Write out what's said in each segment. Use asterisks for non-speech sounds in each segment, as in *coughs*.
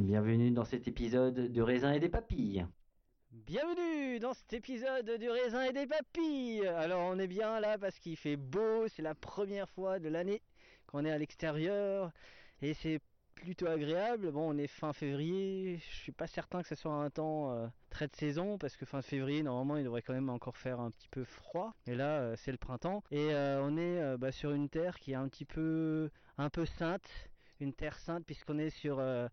Bienvenue dans cet épisode du raisin et des papilles. Bienvenue dans cet épisode du raisin et des papilles Alors on est bien là parce qu'il fait beau, c'est la première fois de l'année qu'on est à l'extérieur et c'est plutôt agréable. Bon on est fin février, je suis pas certain que ce soit un temps euh, très de saison parce que fin février normalement il devrait quand même encore faire un petit peu froid et là euh, c'est le printemps et euh, on est bah, sur une terre qui est un petit peu un peu sainte une terre sainte puisqu'on est sur, euh,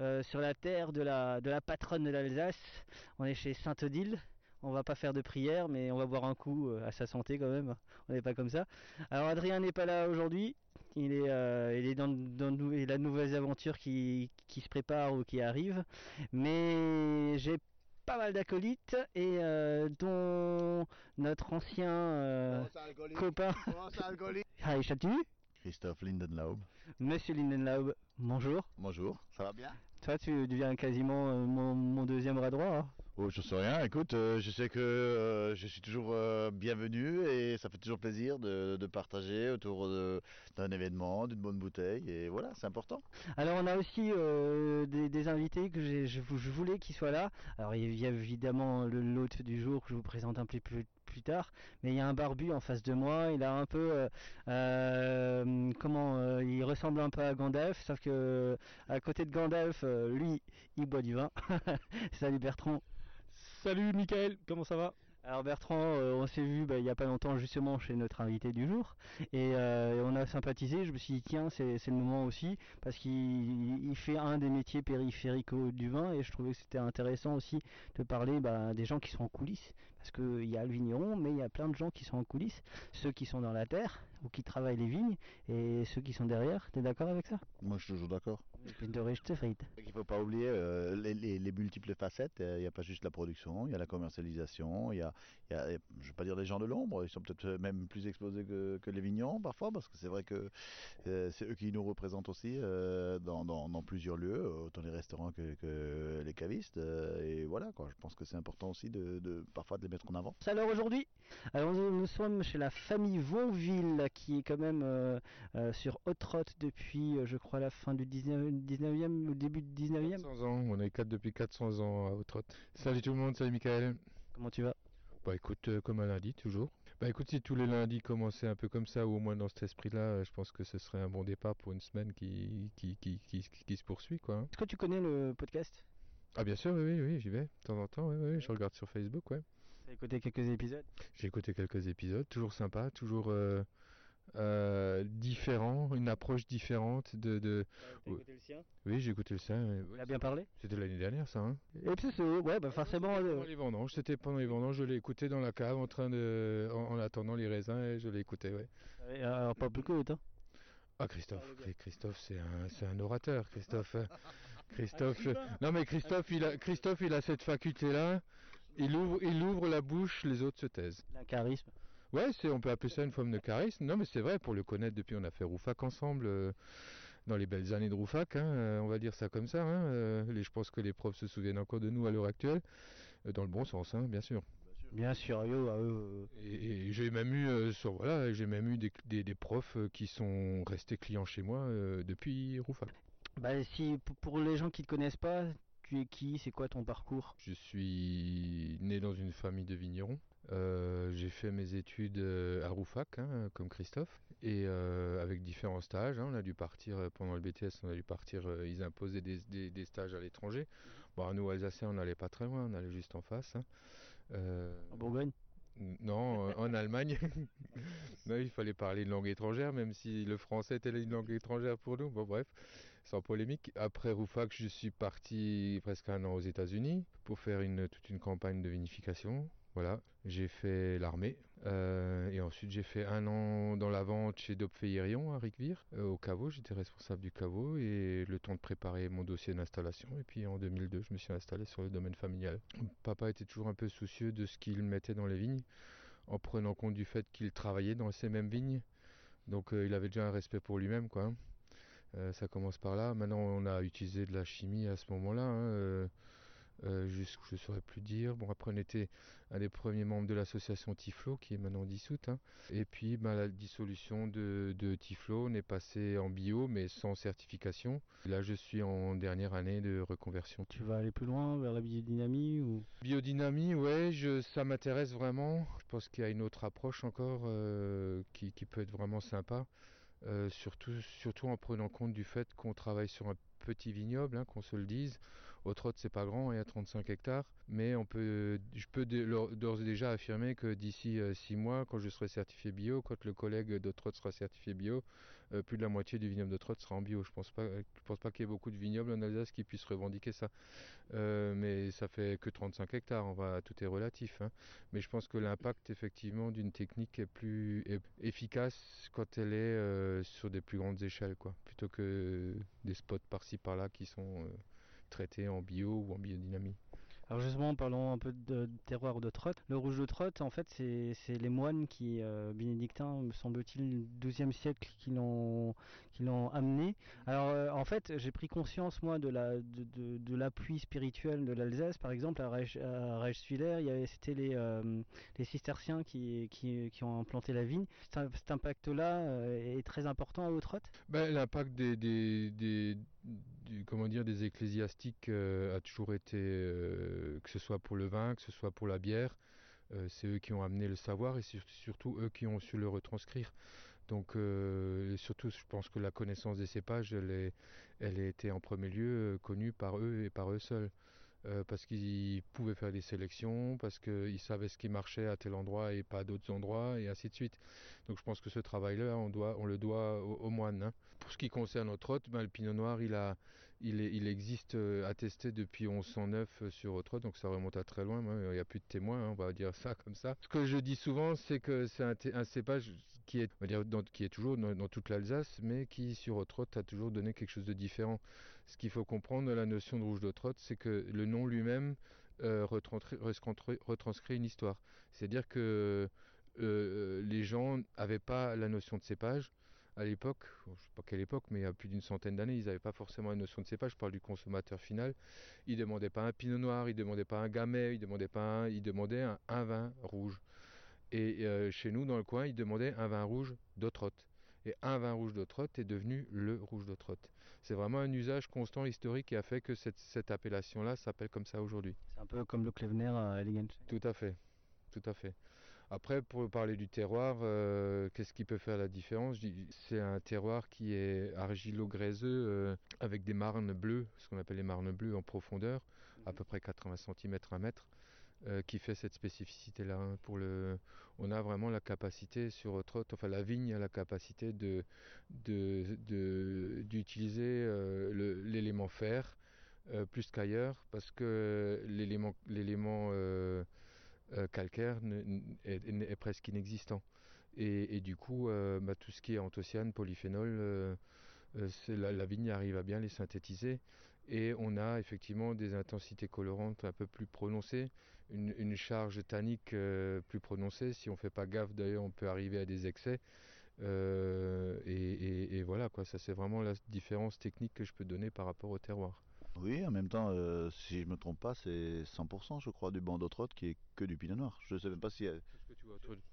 euh, sur la terre de la, de la patronne de l'Alsace. On est chez Sainte-Odile. On va pas faire de prière, mais on va boire un coup euh, à sa santé quand même. On n'est pas comme ça. Alors Adrien n'est pas là aujourd'hui. Il est, euh, il est dans, dans nou- il a de nouvelles aventures qui, qui se préparent ou qui arrivent. Mais j'ai pas mal d'acolytes et euh, dont notre ancien euh, copain. Ah, tu Christophe Lindenlaub. Monsieur Lindenlaub, bonjour. Bonjour, ça va bien? Toi, tu deviens quasiment euh, mon, mon deuxième bras droit. hein? Oh, je sais rien, écoute, euh, je sais que euh, je suis toujours bienvenu et ça fait toujours plaisir de, de partager autour d'un événement, d'une bonne bouteille et voilà, c'est important. Alors, on a aussi des, des invités que je, vou- je voulais qu'ils soient là. Alors, il y a évidemment l'hôte du jour que je vous présente un peu plus, plus tard, mais il y a un barbu en face de moi. Il a un peu, euh, euh, comment, euh, il ressemble un peu à Gandalf, sauf que à côté de Gandalf, lui, il boit du vin. *laughs* Salut Bertrand. Salut Mickaël, comment ça va? Alors Bertrand, euh, on s'est vu bah, il y a pas longtemps justement chez notre invité du jour et euh, on a sympathisé. Je me suis dit tiens c'est le moment aussi parce qu'il il fait un des métiers périphériques du vin et je trouvais que c'était intéressant aussi de parler bah, des gens qui sont en coulisses parce qu'il y a le vigneron mais il y a plein de gens qui sont en coulisses, ceux qui sont dans la terre ou qui travaillent les vignes et ceux qui sont derrière. T'es d'accord avec ça? Moi, je suis toujours d'accord. Il ne faut pas oublier euh, les, les- les multiples facettes. Euh, Il n'y a pas juste la production, il y a la commercialisation, il y a, il y a- je ne vais pas dire les gens de l'ombre, ils sont peut-être même plus exposés que, que les vignons parfois, parce que c'est vrai que euh, c'est eux qui nous représentent aussi euh, dans, dans- dans plusieurs lieux, autant les restaurants que, que les cavistes. euh, et voilà, quoi. je pense que c'est important aussi de, de- parfois de les mettre en avant. Alors aujourd'hui, alors nous, nous sommes chez la famille Vauville qui est quand même euh, euh, sur Hot depuis euh, je crois la fin du 19, 19e ou début du 19e. 400 ans, on est quatre depuis 400 ans à Outrot. Salut tout le monde, salut Michael. Comment tu vas? Bah écoute, euh, comme un lundi, toujours. Bah écoute, si tous les lundis commençaient un peu comme ça, ou au moins dans cet esprit-là, euh, je pense que ce serait un bon départ pour une semaine qui, qui, qui, qui, qui- qui se poursuit, quoi. hein. Est-ce que tu connais le podcast? Ah bien sûr, oui, oui, oui, j'y vais, de temps en temps, oui, oui, je regarde sur Facebook, ouais. T'as écouté quelques épisodes? J'ai écouté quelques épisodes, toujours sympa, toujours... euh, euh, différent, une approche différente de. de... T'as écouté le sien? Oui, j'ai écouté le sien. Il a bien parlé? C'était l'année dernière, ça. Hein Et puis c'est ouais, bah forcément. Pendant euh, les vendanges, c'était pendant les vendanges, je l'ai écouté dans la cave en train de, en, en attendant les raisins et je l'ai écouté, ouais. euh, alors pas plus que hein. Ah Christophe, Christophe c'est un, c'est un orateur, Christophe. *laughs* Christophe, non mais Christophe, il a, Christophe, il a cette faculté-là. Il ouvre, il ouvre la bouche, les autres se taisent. Un charisme. Ouais, c'est, on peut appeler ça une forme de charisme. Non, mais c'est vrai, pour le connaître depuis, on a fait Roufac ensemble, euh, dans les belles années de Roufac, hein, euh, on va dire ça comme ça. hein, euh, les- je pense que les profs se souviennent encore de nous à l'heure actuelle, dans le bon sens, hein, bien sûr. Bien sûr, yo, ah, euh, Et, et j'ai même eu, sur, voilà, j'ai même eu des, des- des profs qui sont restés clients chez moi depuis Roufac. Bah si pour- les gens qui te connaissent pas, tu es qui? C'est quoi ton parcours? Je suis né dans une famille de vignerons. Euh, j'ai fait mes études euh, à Roufac, hein, comme Christophe, et euh, avec différents stages. hein. on a dû partir pendant le BTS, on a dû partir. euh, ils imposaient des, des- des stages à l'étranger. Bon, nous Alsaciens, on n'allait pas très loin, on allait juste en face. hein. En Bourgogne? non, en Allemagne. *laughs* non, il fallait parler une langue étrangère, même si le français était une langue étrangère pour nous. Bon, bref, sans polémique. Après Roufac, je suis parti presque un an aux États-Unis pour faire une, toute une campagne de vinification. Voilà, j'ai fait l'armée euh, et ensuite j'ai fait un an dans la vente chez Dopfeyerion à Ricvire, euh, au caveau. J'étais responsable du caveau et le temps de préparer mon dossier d'installation. Et puis en 2002, je me suis installé sur le domaine familial. Papa était toujours un peu soucieux de ce qu'il mettait dans les vignes, en prenant compte du fait qu'il travaillait dans ces mêmes vignes. Donc euh, il avait déjà un respect pour lui-même, quoi. hein. Ça commence par là. Maintenant, on a utilisé de la chimie à ce moment-là. hein, euh, jusque- je ne saurais plus dire. Bon, après, on était un des premiers membres de l'association Tiflo, qui est maintenant dissoute. hein. Et puis, ben, la dissolution de, de Tiflo, on est passé en bio, mais sans certification. Là, je suis en dernière année de reconversion. Tu vas aller plus loin vers la biodynamie ou? Biodynamie, ouais, je, ça m'intéresse vraiment. Je pense qu'il y a une autre approche encore euh, qui, qui peut être vraiment sympa. Euh, surtout, surtout en prenant compte du fait qu'on travaille sur un petit vignoble, hein, qu'on se le dise. Au Trot, c'est pas grand, il y a 35 hectares, mais je peux d'ores et déjà affirmer que d'ici 6 mois, quand je serai certifié bio, quand le collègue de Trot sera certifié bio, euh, plus de la moitié du vignoble de Trot sera en bio. Je pense pas, pense pas qu'il y ait beaucoup de vignobles en Alsace qui puissent revendiquer ça. Euh, mais ça fait que 35 hectares, tout est relatif. hein. Mais je pense que l'impact effectivement d'une technique est plus efficace quand elle est euh, sur des plus grandes échelles, plutôt que des spots par-ci par-là qui sont euh, traités en bio ou en biodynamie. Alors justement, parlons un peu de, terroir de Trotte. Le rouge de Trotte, en fait, c'est les moines qui, euh, bénédictins, me semble-t-il, du XIIe siècle, qui l'ont amené. Alors euh, en fait, j'ai pris conscience moi de la de, de, de l'appui spirituel de l'Alsace. Par exemple, à Reich- à Reichswiller, c'était les euh, les cisterciens qui, qui qui ont implanté la vigne. Cet, cet impact-là est très important à Haute-Trotte. Ben, L'impact des, des, des- comment dire, des ecclésiastiques euh, a toujours été, euh, que ce soit pour le vin, que ce soit pour la bière, euh, c'est eux qui ont amené le savoir et sur- surtout eux qui ont su le retranscrire. Donc, surtout, je pense que la connaissance des cépages, elle, est, elle a été en premier lieu connue par eux et par eux seuls. Euh, parce qu'ils pouvaient faire des sélections, parce qu'ils savaient ce qui marchait à tel endroit et pas à d'autres endroits, et ainsi de suite. Donc je pense que ce travail-là, on, le doit aux, moines. hein. Pour ce qui concerne hôte, ben, le pinot noir, il, existe euh, attesté depuis 1109 euh, sur hôte, donc ça remonte à très loin. Il n'y a plus de témoins, hein, on va dire ça comme ça. Ce que je dis souvent, c'est que c'est un cépage qui est, qui est toujours dans, toute l'Alsace, mais qui sur hôte a toujours donné quelque chose de différent. Ce qu'il faut comprendre la notion de rouge de Trotte, c'est que le nom lui-même euh, retranscrit, une histoire. C'est-à-dire que euh, les gens n'avaient pas la notion de cépage. À l'époque, je ne sais pas quelle époque, mais il y a plus d'une centaine d'années, ils n'avaient pas forcément la notion de cépage. Je parle du consommateur final. Ils ne demandaient pas un pinot noir, ils ne demandaient pas un gamay, ils demandaient pas un, ils demandaient un vin rouge. Et euh, chez nous, dans le coin, ils demandaient un vin rouge d'Autrotte. Et un vin rouge d'Autrotte est devenu le rouge d'Autrotte. C'est vraiment un usage constant historique qui a fait que cette, cette appellation-là s'appelle comme ça aujourd'hui. C'est un peu comme le Klevner à Elegant. Tout à fait, tout à fait. Après, pour parler du terroir, euh, qu'est-ce qui peut faire la différence? C'est un terroir qui est argilo-gréseux euh, avec des marnes bleues, ce qu'on appelle les marnes bleues en profondeur, à peu près 80 cm, 1 mètre. Qui fait cette spécificité-là. Hein. Pour le, on a vraiment la capacité sur autre, enfin la vigne a la capacité de d'utiliser l'élément fer plus qu'ailleurs parce que l'élément calcaire est, presque inexistant. Et, du coup, bah, tout ce qui est anthocyanes, polyphénol, la, vigne arrive à bien les synthétiser et on a effectivement des intensités colorantes un peu plus prononcées, une, charge tannique euh, plus prononcée. Si on ne fait pas gaffe, d'ailleurs, on peut arriver à des excès. Euh, et, voilà, quoi, ça c'est vraiment la différence technique que je peux donner par rapport au terroir. Oui, en même temps, euh, si je me trompe pas, c'est 100% je crois du banc d'autres qui est que du pinot noir. Je ne sais même pas si...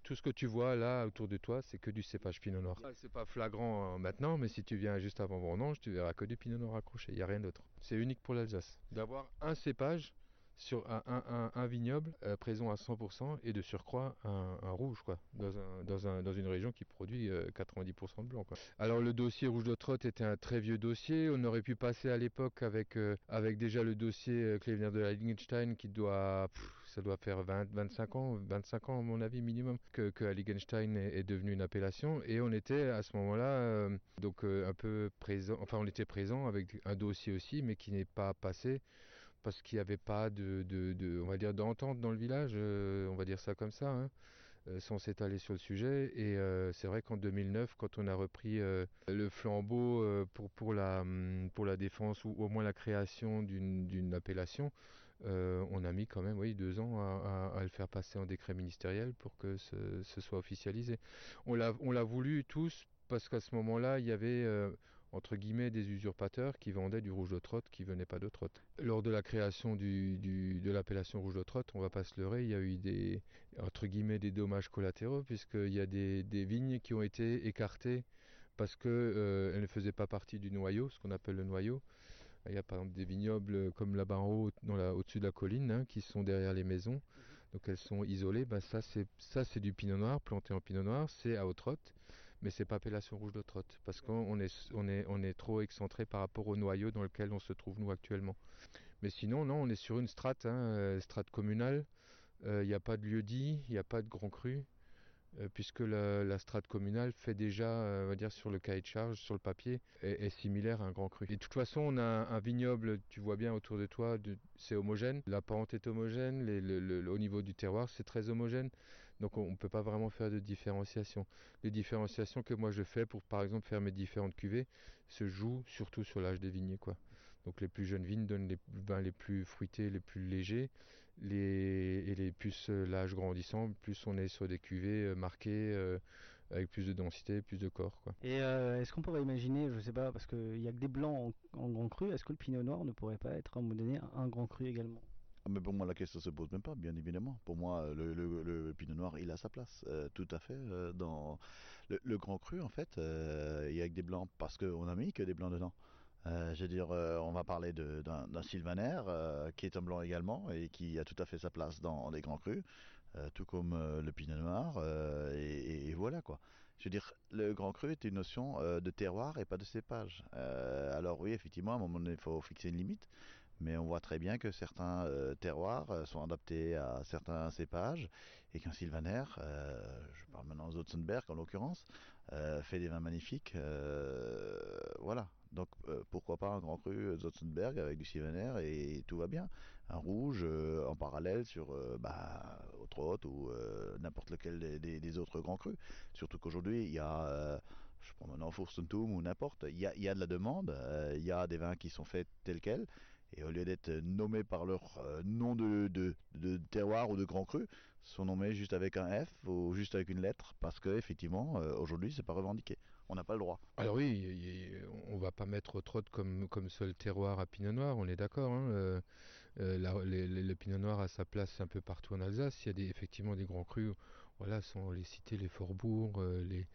Tout ce que tu vois là autour de toi, c'est que du cépage pinot noir. Ah, c'est pas flagrant maintenant, mais si tu viens juste avant vendange, tu verras que du pinot noir accroché. Il n'y a rien d'autre. C'est unique pour l'Alsace. D'avoir un cépage sur un, vignoble euh, présent à 100% et de surcroît un, rouge quoi, dans, une région qui produit 90% euh, de blanc. Alors le dossier rouge de Trotte était un très vieux dossier. On aurait pu passer à l'époque avec, euh, déjà le dossier Klevener de la Ligenstein qui doit... ça doit faire 20, 25 ans, 25 ans à mon avis minimum que, que est, est devenu une appellation et on était à ce moment-là donc un peu présent, enfin on était présent avec un dossier aussi mais qui n'est pas passé parce qu'il n'y avait pas de, on va dire d'entente dans le village, euh, on va dire ça comme ça, hein, euh, sans s'étaler sur le sujet. Et euh, c'est vrai qu'en 2009, quand on a repris le flambeau pour, pour, la, hum, pour la défense ou au moins la création d'une appellation, on a mis quand même deux ans à, le faire passer en décret ministériel pour que ce soit officialisé. On l'a voulu tous parce qu'à ce moment-là, il y avait entre guillemets des usurpateurs qui vendaient du rouge de trotte qui venait pas de trotte. Lors de la création du, de l'appellation rouge de trotte, on va pas se leurrer, il y a eu des entre guillemets des dommages collatéraux puisqu'il y a des, vignes qui ont été écartées parce qu'elles euh, ne faisaient pas partie du noyau, ce qu'on appelle le noyau. Il y a par exemple des vignobles comme là-bas en haut, au-dessus de la colline, hein, qui sont derrière les maisons. Donc elles sont isolées. Ben ça c'est ça c'est du pinot noir planté en pinot noir, c'est à haute trotte mais c'est pas appellation rouge de trotte parce qu'on est, trop excentré par rapport au noyau dans lequel on se trouve nous actuellement. Mais sinon, non, on est sur une strate, hein, euh, strate communale. Euh, il n'y a pas de lieu dit, il n'y a pas de grand cru, euh, puisque la, strate communale fait déjà, on va dire, sur le cahier de charge, sur le papier, est, similaire à un grand cru. Et de toute façon, on a un, vignoble, tu vois bien autour de toi, c'est homogène. La pente est homogène, au niveau du terroir, c'est très homogène. Donc on ne peut pas vraiment faire de différenciation. Les différenciations que moi je fais pour par exemple faire mes différentes cuvées se jouent surtout sur l'âge des vignes. Quoi. Donc les plus jeunes vignes donnent les vins les plus fruités, les plus légers. Et les plus euh, l'âge grandissant, plus on est sur des cuvées euh, marquées euh, avec plus de densité, plus de corps. Quoi. Et est-ce qu'on pourrait imaginer, je sais pas, parce qu'il n'y a que des blancs en, grand cru, est-ce que le pinot noir ne pourrait pas être à un moment donné un grand cru également? Mais pour moi, la question se pose même pas, bien évidemment. Pour moi, le, le, pinot noir, il a sa place, euh, tout à fait. Euh, dans le, grand cru, en fait, euh, il y a que des blancs parce qu'on a mis que des blancs dedans. je veux dire, on va parler d'un sylvaner qui est un blanc également et qui a tout à fait sa place dans les grands crus, tout comme le pinot noir. Et, et, voilà quoi. Je veux dire, le grand cru est une notion de terroir et pas de cépage. alors oui, effectivement, à un moment donné, il faut fixer une limite mais on voit très bien que certains euh, terroirs euh, sont adaptés à certains cépages et qu'un sylvaner, euh, je parle maintenant Zotzenberg en l'occurrence, fait des vins magnifiques. voilà. Donc pourquoi pas un grand cru Zotzenberg avec du sylvaner et tout va bien. Un rouge en parallèle sur bah, au ou n'importe lequel des, autres grands crus. Surtout qu'aujourd'hui il y a je prends maintenant Furstentum ou n'importe, il y a, y a, de la demande, il y a des vins qui sont faits tels quels, et au lieu d'être nommés par leur euh, nom de, de, terroir ou de grand cru, sont nommés juste avec un F ou juste avec une lettre, parce que effectivement, euh, aujourd'hui, c'est pas revendiqué. On n'a pas le droit. Alors oui, on va pas mettre Trotte comme, comme seul terroir à Pinot Noir, on est d'accord. Hein, euh, le Pinot Noir a sa place un peu partout en Alsace. Il y a effectivement des grands crus, voilà, sans les citer, les Forbourg, les,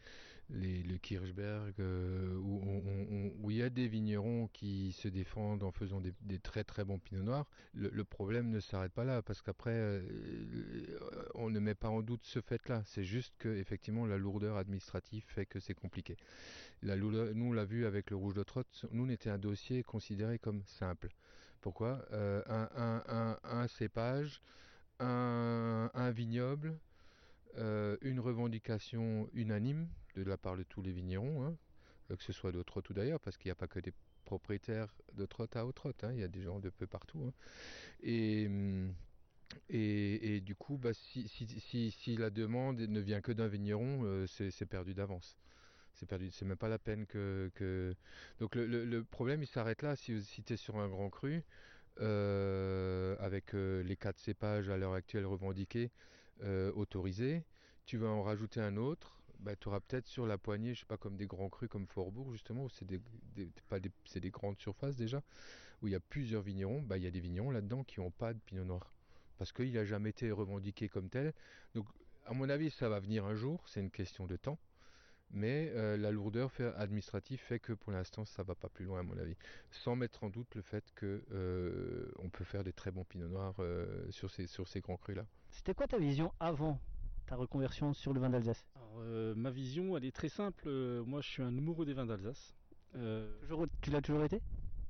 les, le Kirchberg, euh, où, il y a des vignerons qui se défendent en faisant des, très très bons pinots noirs. Le, problème ne s'arrête pas là, parce qu'après, euh, on ne met pas en doute ce fait-là. C'est juste que effectivement la lourdeur administrative fait que c'est compliqué. Nous, on l'a vu avec le rouge de trotte, nous, on était un dossier considéré comme simple. Pourquoi? Euh, un, cépage un vignoble, euh, une revendication unanime de la part de tous les vignerons, hein, euh, que ce soit de Trotte ou d'ailleurs, parce qu'il n'y a pas que des propriétaires de Trotte à Trotte, hein, il y a des gens de peu partout. hein. Et, hum, et, du coup, bah, si, la demande ne vient que d'un vigneron, euh, c'est perdu d'avance. C'est perdu, c'est même pas la peine que. Donc le, problème il s'arrête là. Si, si tu es sur un grand cru, avec les quatre cépages à l'heure actuelle revendiqués, euh, autorisés, tu vas en rajouter un autre, bah, tu auras peut-être sur la poignée, je sais pas, comme des grands crus comme Forbourg justement, où c'est des, des- grandes surfaces déjà, où il y a plusieurs vignerons, bah, il y a des vignerons là-dedans qui n'ont pas de pinot noir. Parce qu'il n'a jamais été revendiqué comme tel. Donc à mon avis, ça va venir un jour, c'est une question de temps. Mais euh, la lourdeur administrative fait que pour l'instant ça va pas plus loin à mon avis. Sans mettre en doute le fait que euh, peut faire des très bons pinots noirs sur ces, sur ces grands crus là. C'était quoi ta vision avant ta reconversion sur le vin d'Alsace? Euh, ma vision, elle est très simple. Euh, moi, je suis un amoureux des vins d'Alsace. Euh, Toujours- Tu l'as toujours été?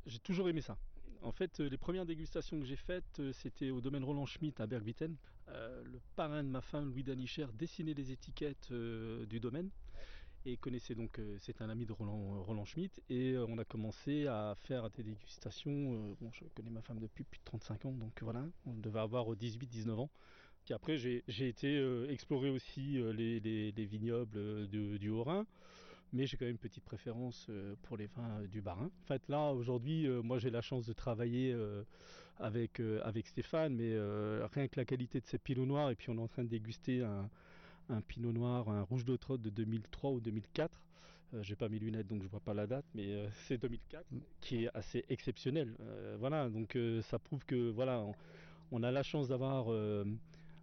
j'ai toujours aimé ça. En fait, les premières dégustations que j'ai faites, c'était au domaine Roland Schmitt à Bergwitten. Euh, le parrain de ma femme, Louis Danicher, dessinait les étiquettes du domaine et connaissait donc, c'est un ami de Roland, Roland Schmitt. Et on a commencé à faire des dégustations. bon, je connais ma femme depuis plus de 35 ans, donc voilà, on devait avoir 18-19 ans. Puis après, j'ai été euh, explorer aussi euh, les, les- les vignobles euh, de- du Haut-Rhin. Mais j'ai quand même une petite préférence pour les vins du Bas-Rhin. En fait, là, aujourd'hui, moi, j'ai la chance de travailler avec, avec Stéphane, mais rien que la qualité de ces pinots noirs, et puis on est en train de déguster un, un pinot noir, un rouge de Trotte de 2003 ou 2004. Euh, j'ai pas mes lunettes, donc je vois pas la date, mais euh, *laughs* c'est 2004, qui est assez exceptionnel. Euh, voilà, donc ça prouve que voilà, on, on a la chance d'avoir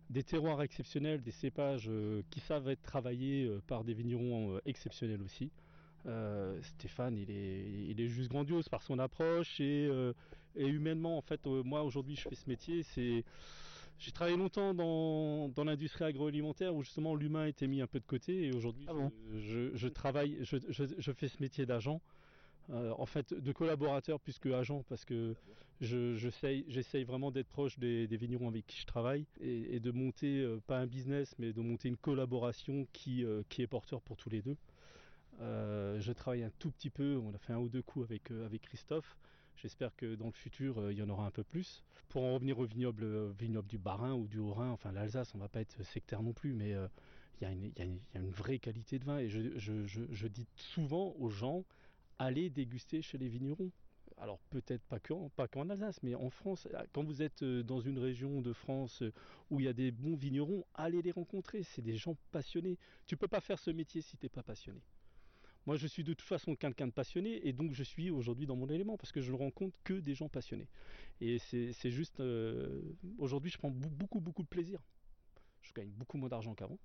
des terroirs exceptionnels, des cépages euh, qui savent être travaillés euh, par des vignerons euh, exceptionnels aussi. Euh, Stéphane, il est, il est juste grandiose par son approche et, euh, et humainement, en fait, euh, moi aujourd'hui, je fais ce métier. C'est, j'ai travaillé longtemps dans, dans l'industrie agroalimentaire où justement l'humain était mis un peu de côté et aujourd'hui, Ah bon? je, je- je travaille, je fais ce métier d'agent. Euh, en fait, de collaborateur plus que agent parce que je, j'essaye, vraiment d'être proche des, vignerons avec qui je travaille et, de monter, euh, pas un business, mais de monter une collaboration qui, euh, est porteur pour tous les deux. Je travaille un tout petit peu, on a fait un ou deux coups avec, Christophe. J'espère que dans le futur, il y en aura un peu plus. Pour en revenir au vignoble, du Bas-Rhin ou du Haut-Rhin, enfin l'Alsace, on va pas être sectaire non plus, mais il y, a une- vraie qualité de vin. Et je dis souvent aux gens, allez déguster chez les vignerons. Alors peut-être pas qu'en Alsace, mais en France, quand vous êtes euh, dans une région de France euh, où il y a des bons vignerons, allez les rencontrer. C'est des gens passionnés. Tu peux pas faire ce métier si t'es pas passionné. Moi, je suis de toute façon quelqu'un de passionné et donc je suis aujourd'hui dans mon élément parce que je ne rencontre que des gens passionnés. Et c'est juste. euh, aujourd'hui, je prends beaucoup, beaucoup de plaisir. Je gagne beaucoup moins d'argent qu'avant,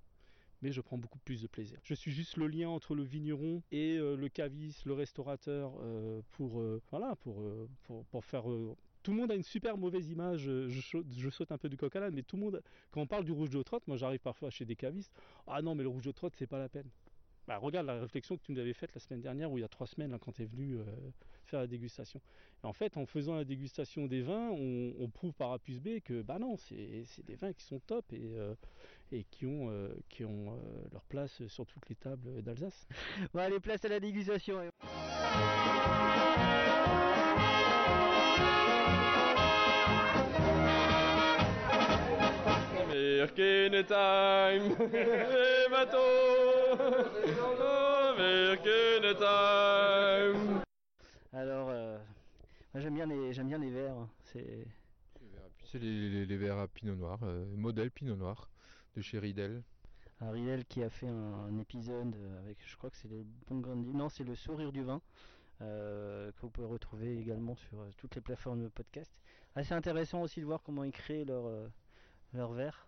mais je prends beaucoup plus de plaisir. Je suis juste le lien entre le vigneron et euh, le caviste, le restaurateur euh, pour, euh, voilà, pour, pour, pour faire. tout le monde a une super mauvaise image, je, je saute un peu du coq à l'âne, mais tout le monde, quand on parle du rouge de trotte, moi j'arrive parfois chez des cavistes, ah non mais le rouge de trotte c'est pas la peine. Bah, regarde la réflexion que tu nous avais faite la semaine dernière ou il y a trois semaines là, quand tu es venu faire la dégustation. En fait, en faisant la dégustation des vins, on, prouve par A plus B que bah non, c'est des vins qui sont top et, et qui ont, euh, qui ont euh, leur place sur toutes les tables d'Alsace. *laughs* Bon, allez, place à la dégustation. Time, les bateaux, time. Alors, euh, moi j'aime bien les, j'aime bien les verts. C'est C'est les, les, les verres à pinot noir, euh, modèle pinot noir de chez Riedel. un Riedel qui a fait un, un épisode avec, je crois que c'est grains de livre. Non, c'est le sourire du vin. euh, que vous pouvez retrouver également sur euh, toutes les plateformes de podcast. Assez intéressant aussi de voir comment ils créent leur, euh, leur verre.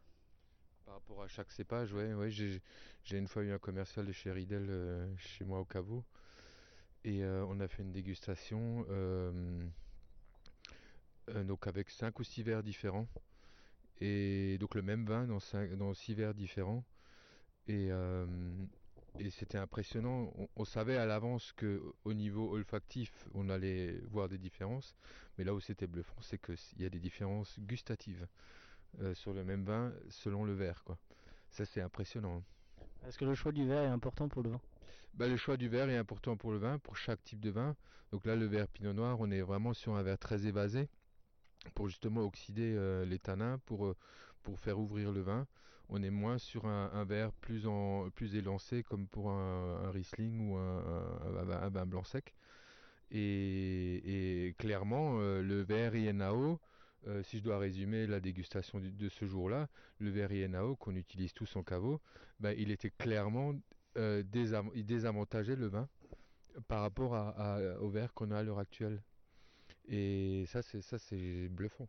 Par rapport à chaque cépage, ouais, ouais j'ai une fois eu un commercial de chez Riedel euh, chez moi au caveau. Et euh, on a fait une dégustation euh, euh, donc avec 5 ou 6 verres différents. Et donc le même vin dans, cinq, dans 6 verres différents. Et, euh, et c'était impressionnant. On, on savait à l'avance que au niveau olfactif, on allait voir des différences. Mais là où c'était bluffant, c'est qu'il y a des différences gustatives. euh, sur le même vin selon le verre. Quoi. Ça, c'est impressionnant. hein. Est-ce que le choix du verre est important pour le vin? Bah, le choix du verre est important pour le vin, pour chaque type de vin. Donc là, le verre Pinot Noir, on est vraiment sur un verre très évasé pour justement oxyder euh, les tanins, pour, euh, pour faire ouvrir le vin. On est moins sur un, un verre plus, en, plus élancé comme pour un, Riesling ou un, un- blanc sec. Et, clairement, euh, le verre INAO, si je dois résumer la dégustation de ce jour-là, le verre INAO qu'on utilise tous en caveau, ben, il était clairement désam- il désavantageait le vin par rapport au verre qu'on a à l'heure actuelle. Et ça, c'est ça, c'est bluffant.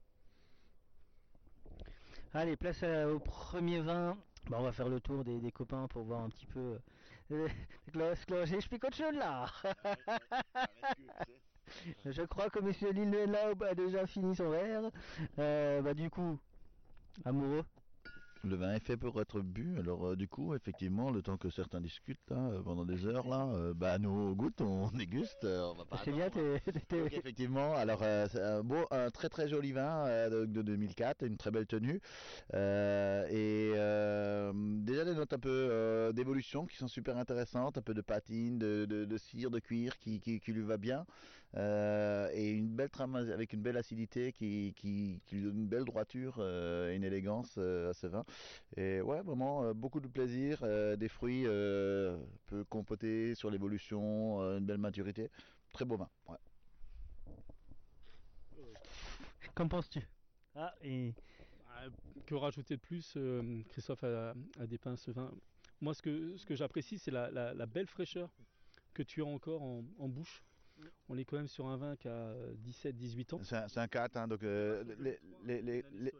Allez, place au premier vin. Bah, on va faire le tour des, copains pour voir un petit peu. *laughs* J'ai expliqué autre chose là. *laughs* Je crois que Monsieur Lillelau a déjà fini son verre. Euh, bah du coup, amoureux. Le vin est fait pour être bu, alors euh, du coup, effectivement, le temps que certains discutent là, euh, pendant des heures là, euh, bah nous goûte, on déguste, on va pas C'est bien, t'es- t'es- Donc, effectivement, alors c'est un beau, un très très joli vin de, de 2004, une très belle tenue, et déjà des notes un peu d'évolution qui sont super intéressantes, un peu de patine, de, de, de cire, de cuir qui, qui, qui lui va bien, euh, et une belle trame avec une belle acidité qui, qui, qui lui donne une belle droiture euh, et une élégance euh, à ce vin. Et ouais, vraiment euh, beaucoup de plaisir, euh, des fruits euh, peu compotés sur l'évolution, euh, une belle maturité, très beau vin. Ouais. Qu'en penses-tu? Ah, et Que rajouter de plus euh, Christophe a, a dépeint ce vin? Moi, ce que, ce que j'apprécie, c'est la, la- la belle fraîcheur que tu as encore en, en bouche. On est quand même sur un vin qui a 17-18 ans. C'est un, c'est un 4, hein, donc euh, les, les, les, les-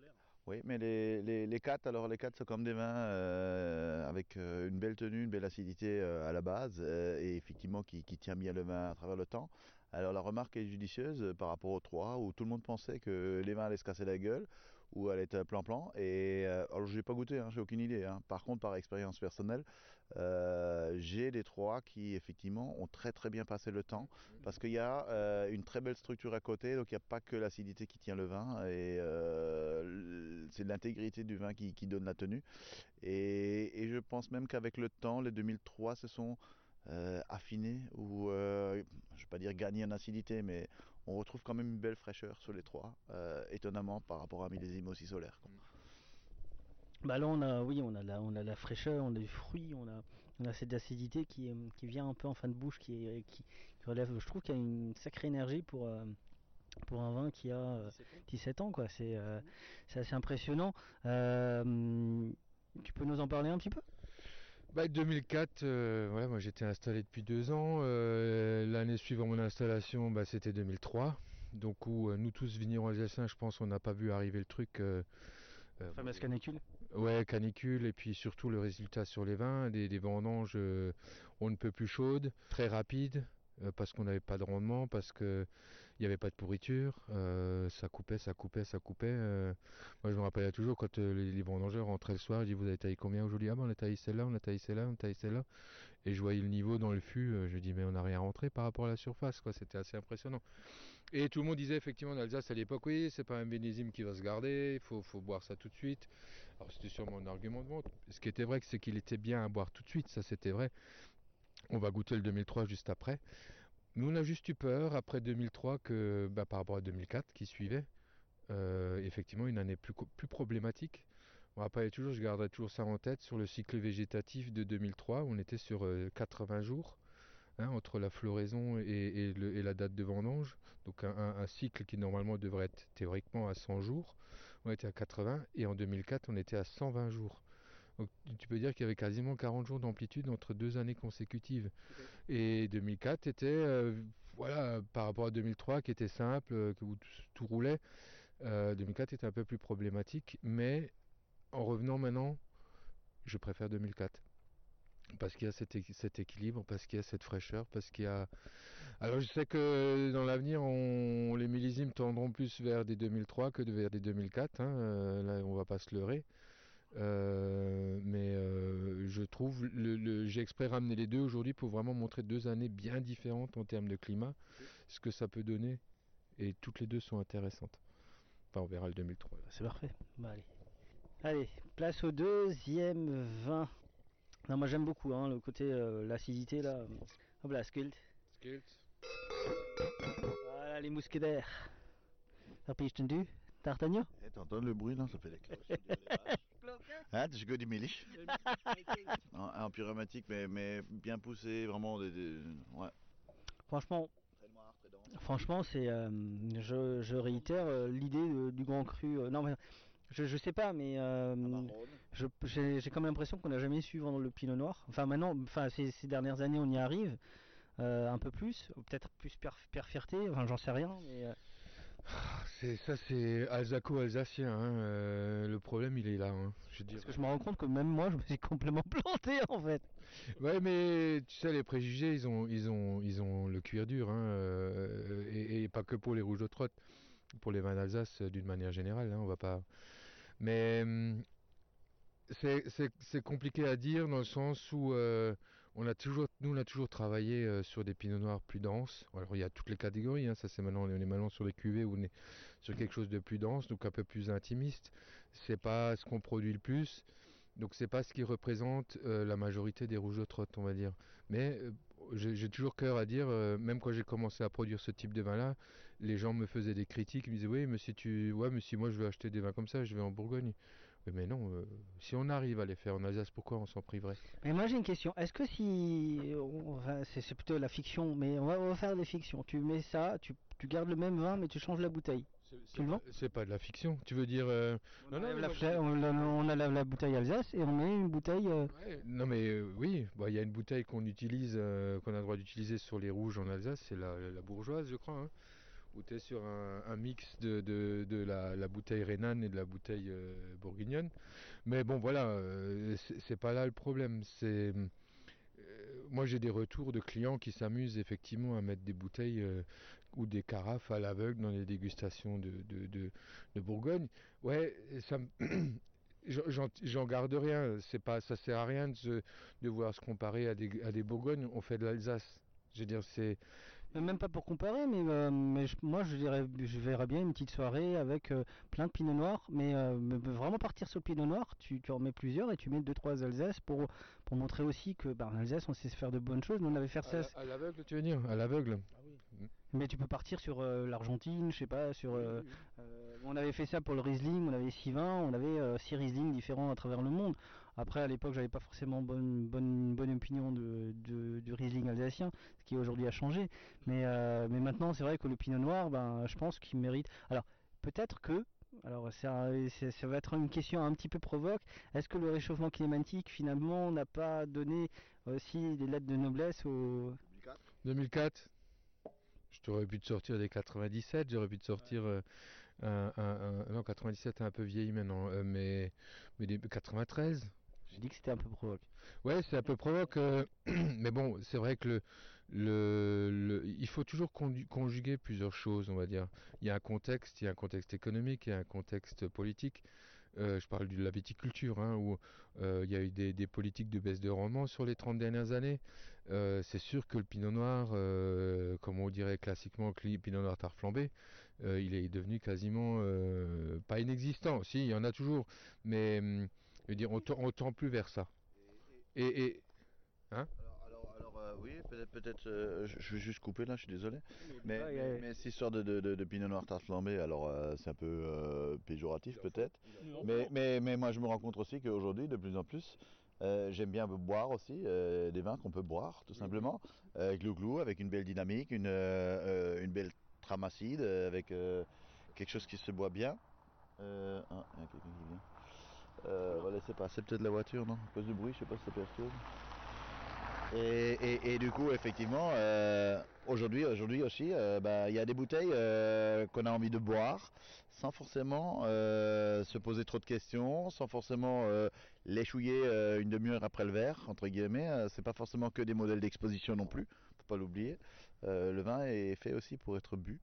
oui, mais les, les, les 4, alors les 4 sont comme des vins euh, avec euh, une belle tenue, une belle acidité euh, à la base euh, et effectivement qui, qui tient bien le vin à travers le temps. Alors la remarque est judicieuse euh, par rapport aux 3 où tout le monde pensait que les vins allaient se casser la gueule ou allaient être plan-plan. Et euh, alors je n'ai pas goûté, hein, j'ai aucune idée. hein. Par contre, par expérience personnelle, euh, j'ai les trois qui effectivement ont très très bien passé le temps parce qu'il y a euh, une très belle structure à côté, donc il n'y a pas que l'acidité qui tient le vin et euh, c'est l'intégrité du vin qui, donne la tenue. Et, je pense même qu'avec le temps, les 2003 se sont euh, affinés ou euh, je ne vais pas dire gagnés en acidité, mais on retrouve quand même une belle fraîcheur sur les trois, euh, étonnamment par rapport à millésime aussi solaire. quoi. Bah là on a oui on a la, on a la fraîcheur, on a du fruit, on a, on a cette acidité qui, qui vient un peu en fin de bouche, qui, est- qui, qui relève. Je trouve qu'il y a une sacrée énergie pour, euh, pour un vin qui a euh, 17 ans quoi. C'est euh, c'est assez impressionnant. Euh, tu peux nous en parler un petit peu? Bah, 2004, euh, voilà, moi j'étais installé depuis deux ans. euh, L'année suivant mon installation, bah, c'était 2003. Donc où euh, nous tous vignerons alsaciens, je pense, on n'a pas vu arriver le truc. euh, euh, Fameuse canicule. Ouais, canicule et puis surtout le résultat sur les vins, des, vendanges euh, on ne peut plus chaudes, très rapides, euh, parce qu'on n'avait pas de rendement, parce que il n'y avait pas de pourriture, euh, ça coupait, ça coupait, ça coupait. euh. Moi je me rappelle toujours quand euh, les, les vendangeurs rentraient le soir, ils disaient vous avez taillé combien aujourd'hui? Ah ben on a taillé celle-là, on a taillé celle-là, on a taillé celle-là. Et je voyais le niveau dans le fût, euh, je dis mais on n'a rien rentré par rapport à la surface, quoi. C'était assez impressionnant. Et tout le monde disait effectivement en Alsace à l'époque, oui, c'est pas un bénésime qui va se garder, il faut, faut boire ça tout de suite. Alors c'était sûrement un argument de vente. Ce qui était vrai, c'est qu'il était bien à boire tout de suite, ça c'était vrai. On va goûter le 2003 juste après. Nous on a juste eu peur après 2003 que bah, par rapport à 2004 qui suivait, euh, effectivement une année plus, plus problématique. On rappelle toujours, je garderai toujours ça en tête, sur le cycle végétatif de 2003, on était sur euh, 80 jours hein, entre la floraison et, la date de vendange. Donc un- un cycle qui normalement devrait être théoriquement à 100 jours. On était à 80 et en 2004 on était à 120 jours. Donc tu- peux dire qu'il y avait quasiment 40 jours d'amplitude entre deux années consécutives. Et 2004 était, euh, voilà, par rapport à 2003 qui était simple, euh, où tout, roulait, euh, 2004 était un peu plus problématique. Mais en revenant maintenant, je préfère 2004 parce qu'il y a cet, équi- cet équilibre, parce qu'il y a cette fraîcheur, parce qu'il y a... Alors je sais que dans l'avenir, on... les millésimes tendront plus vers des 2003 que vers des 2004, hein, euh, là on va pas se leurrer. Euh, mais euh, je trouve, le, le- j'ai exprès ramené les deux aujourd'hui pour vraiment montrer deux années bien différentes en termes de climat, ce que ça peut donner, et toutes les deux sont intéressantes. Enfin on verra le 2003. là. C'est parfait. Bah allez. Allez, place au deuxième vin. Non, moi j'aime beaucoup hein, le côté euh, l'acidité là. Hop là, Skult. Skult. Voilà les mousquetaires. D'Artagnan? Eh, T'entends le bruit, non? Ça fait les cloches. *laughs* Hein, tu connais Mélich en, en pyromatique, mais, mais bien poussé, vraiment. Des, des- ouais. Franchement, franchement, c'est, euh, je, je réitère euh, l'idée du grand cru. euh, non, mais je, je sais pas, mais euh, je- j'ai j'ai comme l'impression qu'on n'a jamais su vendre le pinot noir. Enfin, maintenant, enfin, ces, ces dernières années, on y arrive euh, un peu plus, ou peut-être plus per, per fierté. Enfin, j'en sais rien. Mais, euh, C'est ça, c'est alsaco-alsacien. hein, euh, le problème, il est là. hein, je dire. parce que je me rends compte que même moi, je me suis complètement *laughs* planté en fait. Ouais, mais tu sais, les préjugés, ils ont, ils ont, ils ont le cuir dur, hein, euh, et, et pas que pour les rouges de trotte, pour les vins d'Alsace euh, d'une manière générale, on va pas. Mais hum, c'est, c'est, c'est compliqué à dire dans le sens où euh, on a toujours, nous, on a toujours travaillé euh, sur des pinots noirs plus denses. Alors il y a toutes les catégories, hein, ça c'est maintenant, on est maintenant sur des cuvées où on est sur quelque chose de plus dense, donc un peu plus intimiste. C'est pas ce qu'on produit le plus. Donc c'est pas ce qui représente euh, la majorité des rouges de trotte, on va dire. Mais euh, j'ai toujours cœur à dire, même quand j'ai commencé à produire ce type de vin-là, les gens me faisaient des critiques, ils me disaient oui, si tu, ouais, si moi je veux acheter des vins comme ça, je vais en Bourgogne. Oui, mais non, euh, si on arrive à les faire en Alsace, pourquoi on s'en priverait? Mais moi j'ai une question. Est-ce que si, on va- c'est plutôt la fiction, mais on va, on va faire des fictions. Tu mets ça, tu, tu gardes le même vin, mais tu changes la bouteille. Tu le vends? C'est pas de la fiction. Tu veux dire euh, on, non, enlève mais la on, la- on enlève la bouteille Alsace et on met une bouteille. euh, Non mais euh, oui, bah, il y a une bouteille qu'on utilise, euh, qu'on a le droit d'utiliser sur les rouges en Alsace, c'est la, la bourgeoise je crois, hein, où sur un, mix de, de, la, bouteille rhénane et de la bouteille euh, bourguignonne. Mais bon voilà, euh, c'est pas là le problème. C'est euh, moi j'ai des retours de clients qui s'amusent effectivement à mettre des bouteilles euh, ou des carafes à l'aveugle dans les dégustations de, de, Bourgogne. Ouais, ça me... *coughs* J'en garde rien, c'est pas, ça sert à rien de, se- de vouloir se comparer à des, à des Bourgognes, on fait de l'Alsace. Je veux dire, c'est. Mais Même pas pour comparer, mais, euh, mais je- moi je dirais, je verrais bien une petite soirée avec euh, plein de pinot noir, mais, euh, mais vraiment partir sur le pinot noir, tu, tu en mets plusieurs et tu mets deux trois Alsace pour, pour montrer aussi que bah, en Alsace on sait se faire de bonnes choses. Nous on avait fait ça, à l'aveugle, tu veux dire À l'aveugle mais tu peux partir sur euh, l'Argentine, je sais pas, sur. euh, euh, on avait fait ça pour le Riesling, on avait six vins, on avait euh, six Riesling différents à travers le monde. Après à l'époque j'avais pas forcément bonne bonne bonne opinion de, de- du Riesling alsacien, ce qui aujourd'hui a changé. Mais euh, mais maintenant c'est vrai que le Pinot Noir, ben je pense qu'il mérite. Alors peut-être que alors ça, va être une question un petit peu provoque. Est-ce que le réchauffement climatique finalement n'a pas donné aussi des lettres de noblesse au 2004 Je t'aurais pu te sortir des 97, j'aurais pu te sortir euh, un, un- un- Non, 97 est un peu vieilli maintenant, euh, mais, mais des 93 J'ai dit que c'était un peu provoque. Ouais, c'est un peu provoque, euh, *clears throat* mais bon, c'est vrai que le, le, il faut toujours conjuguer plusieurs choses, on va dire. Il y a un contexte, il y a un contexte économique, il y a un contexte politique. Euh, je parle de la viticulture, hein, où euh, il y a eu des, des politiques de baisse de rendement sur les 30 dernières années. C'est sûr que le pinot noir, comme on dirait classiquement, que le pinot noir tard flambé, il est devenu quasiment pas inexistant. Si, il y en a toujours, mais hum, je veux dire, on, tend- on tend plus vers ça. Et, et hein? Alors euh, oui, peut-être, peut-être, euh, je, je vais juste couper là, je suis désolé. Mais, Ouais, mais, ouais. mais cette histoire de, de, de, de Pinot Noir tarte flambée, alors euh, c'est un peu euh, péjoratif peut-être. Mais, mais, mais moi je me rends compte aussi qu'aujourd'hui, de plus en plus, euh, j'aime bien boire aussi euh, des vins qu'on peut boire tout simplement, euh, glou-glou, avec une belle dynamique, une, une belle trame acide, avec euh, quelque chose qui se boit bien. Euh, ah, il y a quelqu'un qui vient. Euh, on va laisser passer peut-être la voiture, non? À cause du bruit, je sais pas si ça perturbe. Et, et- et du coup, effectivement, euh, aujourd'hui, aujourd'hui aussi, euh, bah, il y a des bouteilles euh, qu'on a envie de boire sans forcément euh, se poser trop de questions, sans forcément l'échouiller une demi-heure après le verre, entre guillemets. C'est pas forcément que des modèles d'exposition non plus, faut pas l'oublier. Le vin est fait aussi pour être bu.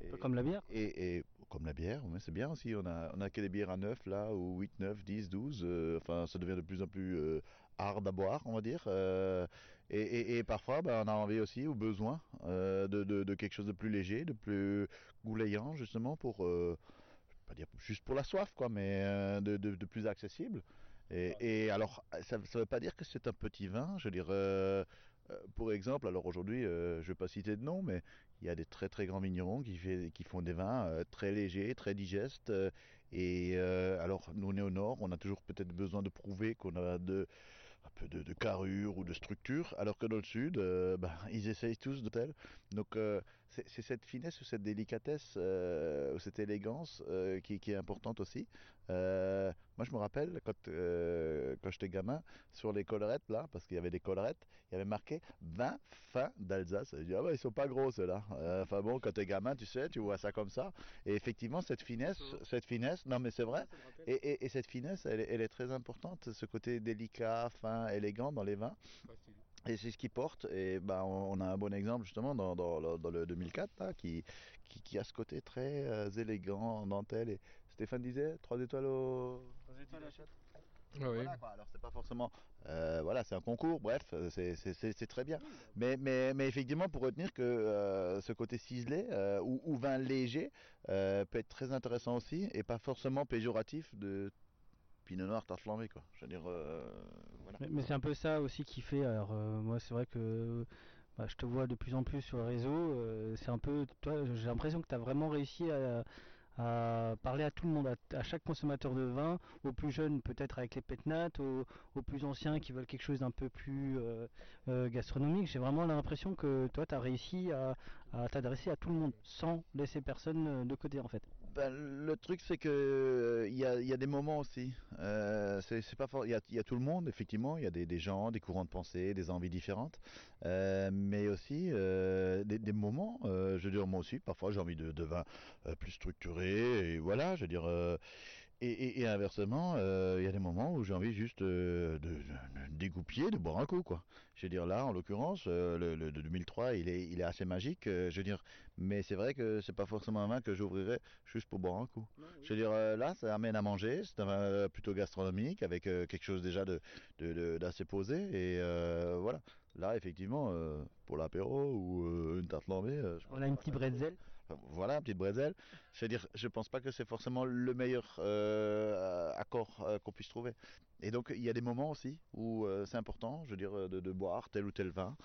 Et, comme la bière. Et, et comme la bière, mais c'est bien aussi. On a, on a que des bières à 9 là, ou 8, 9, 10, 12. euh, enfin, ça devient de plus en plus euh, hard à boire, on va dire. euh, et, et- et parfois, ben, on a envie aussi, ou besoin, euh, de, de- de quelque chose de plus léger, de plus goulayant, justement, pour, euh, pas dire juste pour la soif, quoi, mais de, plus accessible. Et, et alors, ça ne veut pas dire que c'est un petit vin. Je veux dire, euh, euh, pour exemple, alors aujourd'hui, euh, je ne vais pas citer de nom, mais il y a des très très grands vignerons qui, font des vins euh, très légers, très digestes. euh, et euh, alors, nous, on est au nord, on a toujours peut-être besoin de prouver qu'on a de, un peu de, carrure ou de structure, alors que dans le sud, *laughs* ben, ils essayent tous de tel. Donc, c'est cette finesse ou cette délicatesse euh, ou cette élégance euh, qui, qui est importante aussi. Euh, moi, je me rappelle quand, euh, quand j'étais gamin, sur les collerettes, là, parce qu'il y avait des collerettes, il y avait marqué 20 fins d'Alsace. Je dis, ah ouais, ils sont pas gros ceux-là. Enfin bon, quand t'es gamin, tu sais, tu vois ça comme ça. Et effectivement, cette finesse, cette finesse, non mais c'est vrai, et, et- et cette finesse, elle est très importante, ce côté délicat, fin, élégant dans les vins. Et c'est ce qui porte, et ben, on on a un bon exemple justement dans, dans le- dans le 2004, là, qui, qui, qui a ce côté très euh, élégant, dentelle. Et Stéphane disait, trois étoiles au... Ah oui. Voilà, quoi. Alors c'est pas forcément, euh, voilà, c'est un concours, bref, euh, c'est- c'est c'est- c'est très bien. Mais, mais, mais effectivement, pour retenir que euh, ce côté ciselé euh, ou, ou vin léger euh, peut être très intéressant aussi et pas forcément péjoratif de Pinot Noir tarte flambée, quoi. Euh. Mais, c'est un peu ça aussi qui fait. Alors, euh, moi, c'est vrai que bah, je te vois de plus en plus sur le réseau. euh, c'est un peu. Toi, j'ai l'impression que tu as vraiment réussi à, parler à tout le monde, à, chaque consommateur de vin, aux plus jeunes, peut-être avec les pétnates, aux, plus anciens qui veulent quelque chose d'un peu plus gastronomique. J'ai vraiment l'impression que toi, tu as réussi à, t'adresser à tout le monde sans laisser personne de côté, en fait. Ben, le truc, c'est que euh, il y a, des moments aussi. Euh, c'est pas. Il y a, tout le monde, effectivement. Il y a des, gens, des courants de pensée, des envies différentes. Euh, mais aussi des, moments. je veux dire, moi aussi, parfois, j'ai envie de, de vin plus structuré. Et voilà, je veux dire. Et, et- et inversement, euh, il y a des moments où j'ai envie juste euh, de, de- de dégoupiller, de boire un coup, quoi. Je veux dire, là, en l'occurrence, euh, le, le de 2003, il est, il est assez magique. euh, je veux dire, mais c'est vrai que c'est pas forcément un vin que j'ouvrirais juste pour boire un coup. Je veux dire, euh, là, ça amène à manger. C'est un vin plutôt gastronomique avec euh, quelque chose déjà de de- de- d'assez posé. Et euh, voilà. Là, effectivement, euh, pour l'apéro ou euh, une tarte lambée. euh, je On a une petite bretzel. Voilà, petite bretzel. Je veux dire, je pense pas que c'est forcément le meilleur euh, accord euh, qu'on puisse trouver. Et donc, il y a des moments aussi où euh, c'est important, je veux dire, de, boire tel ou tel vin.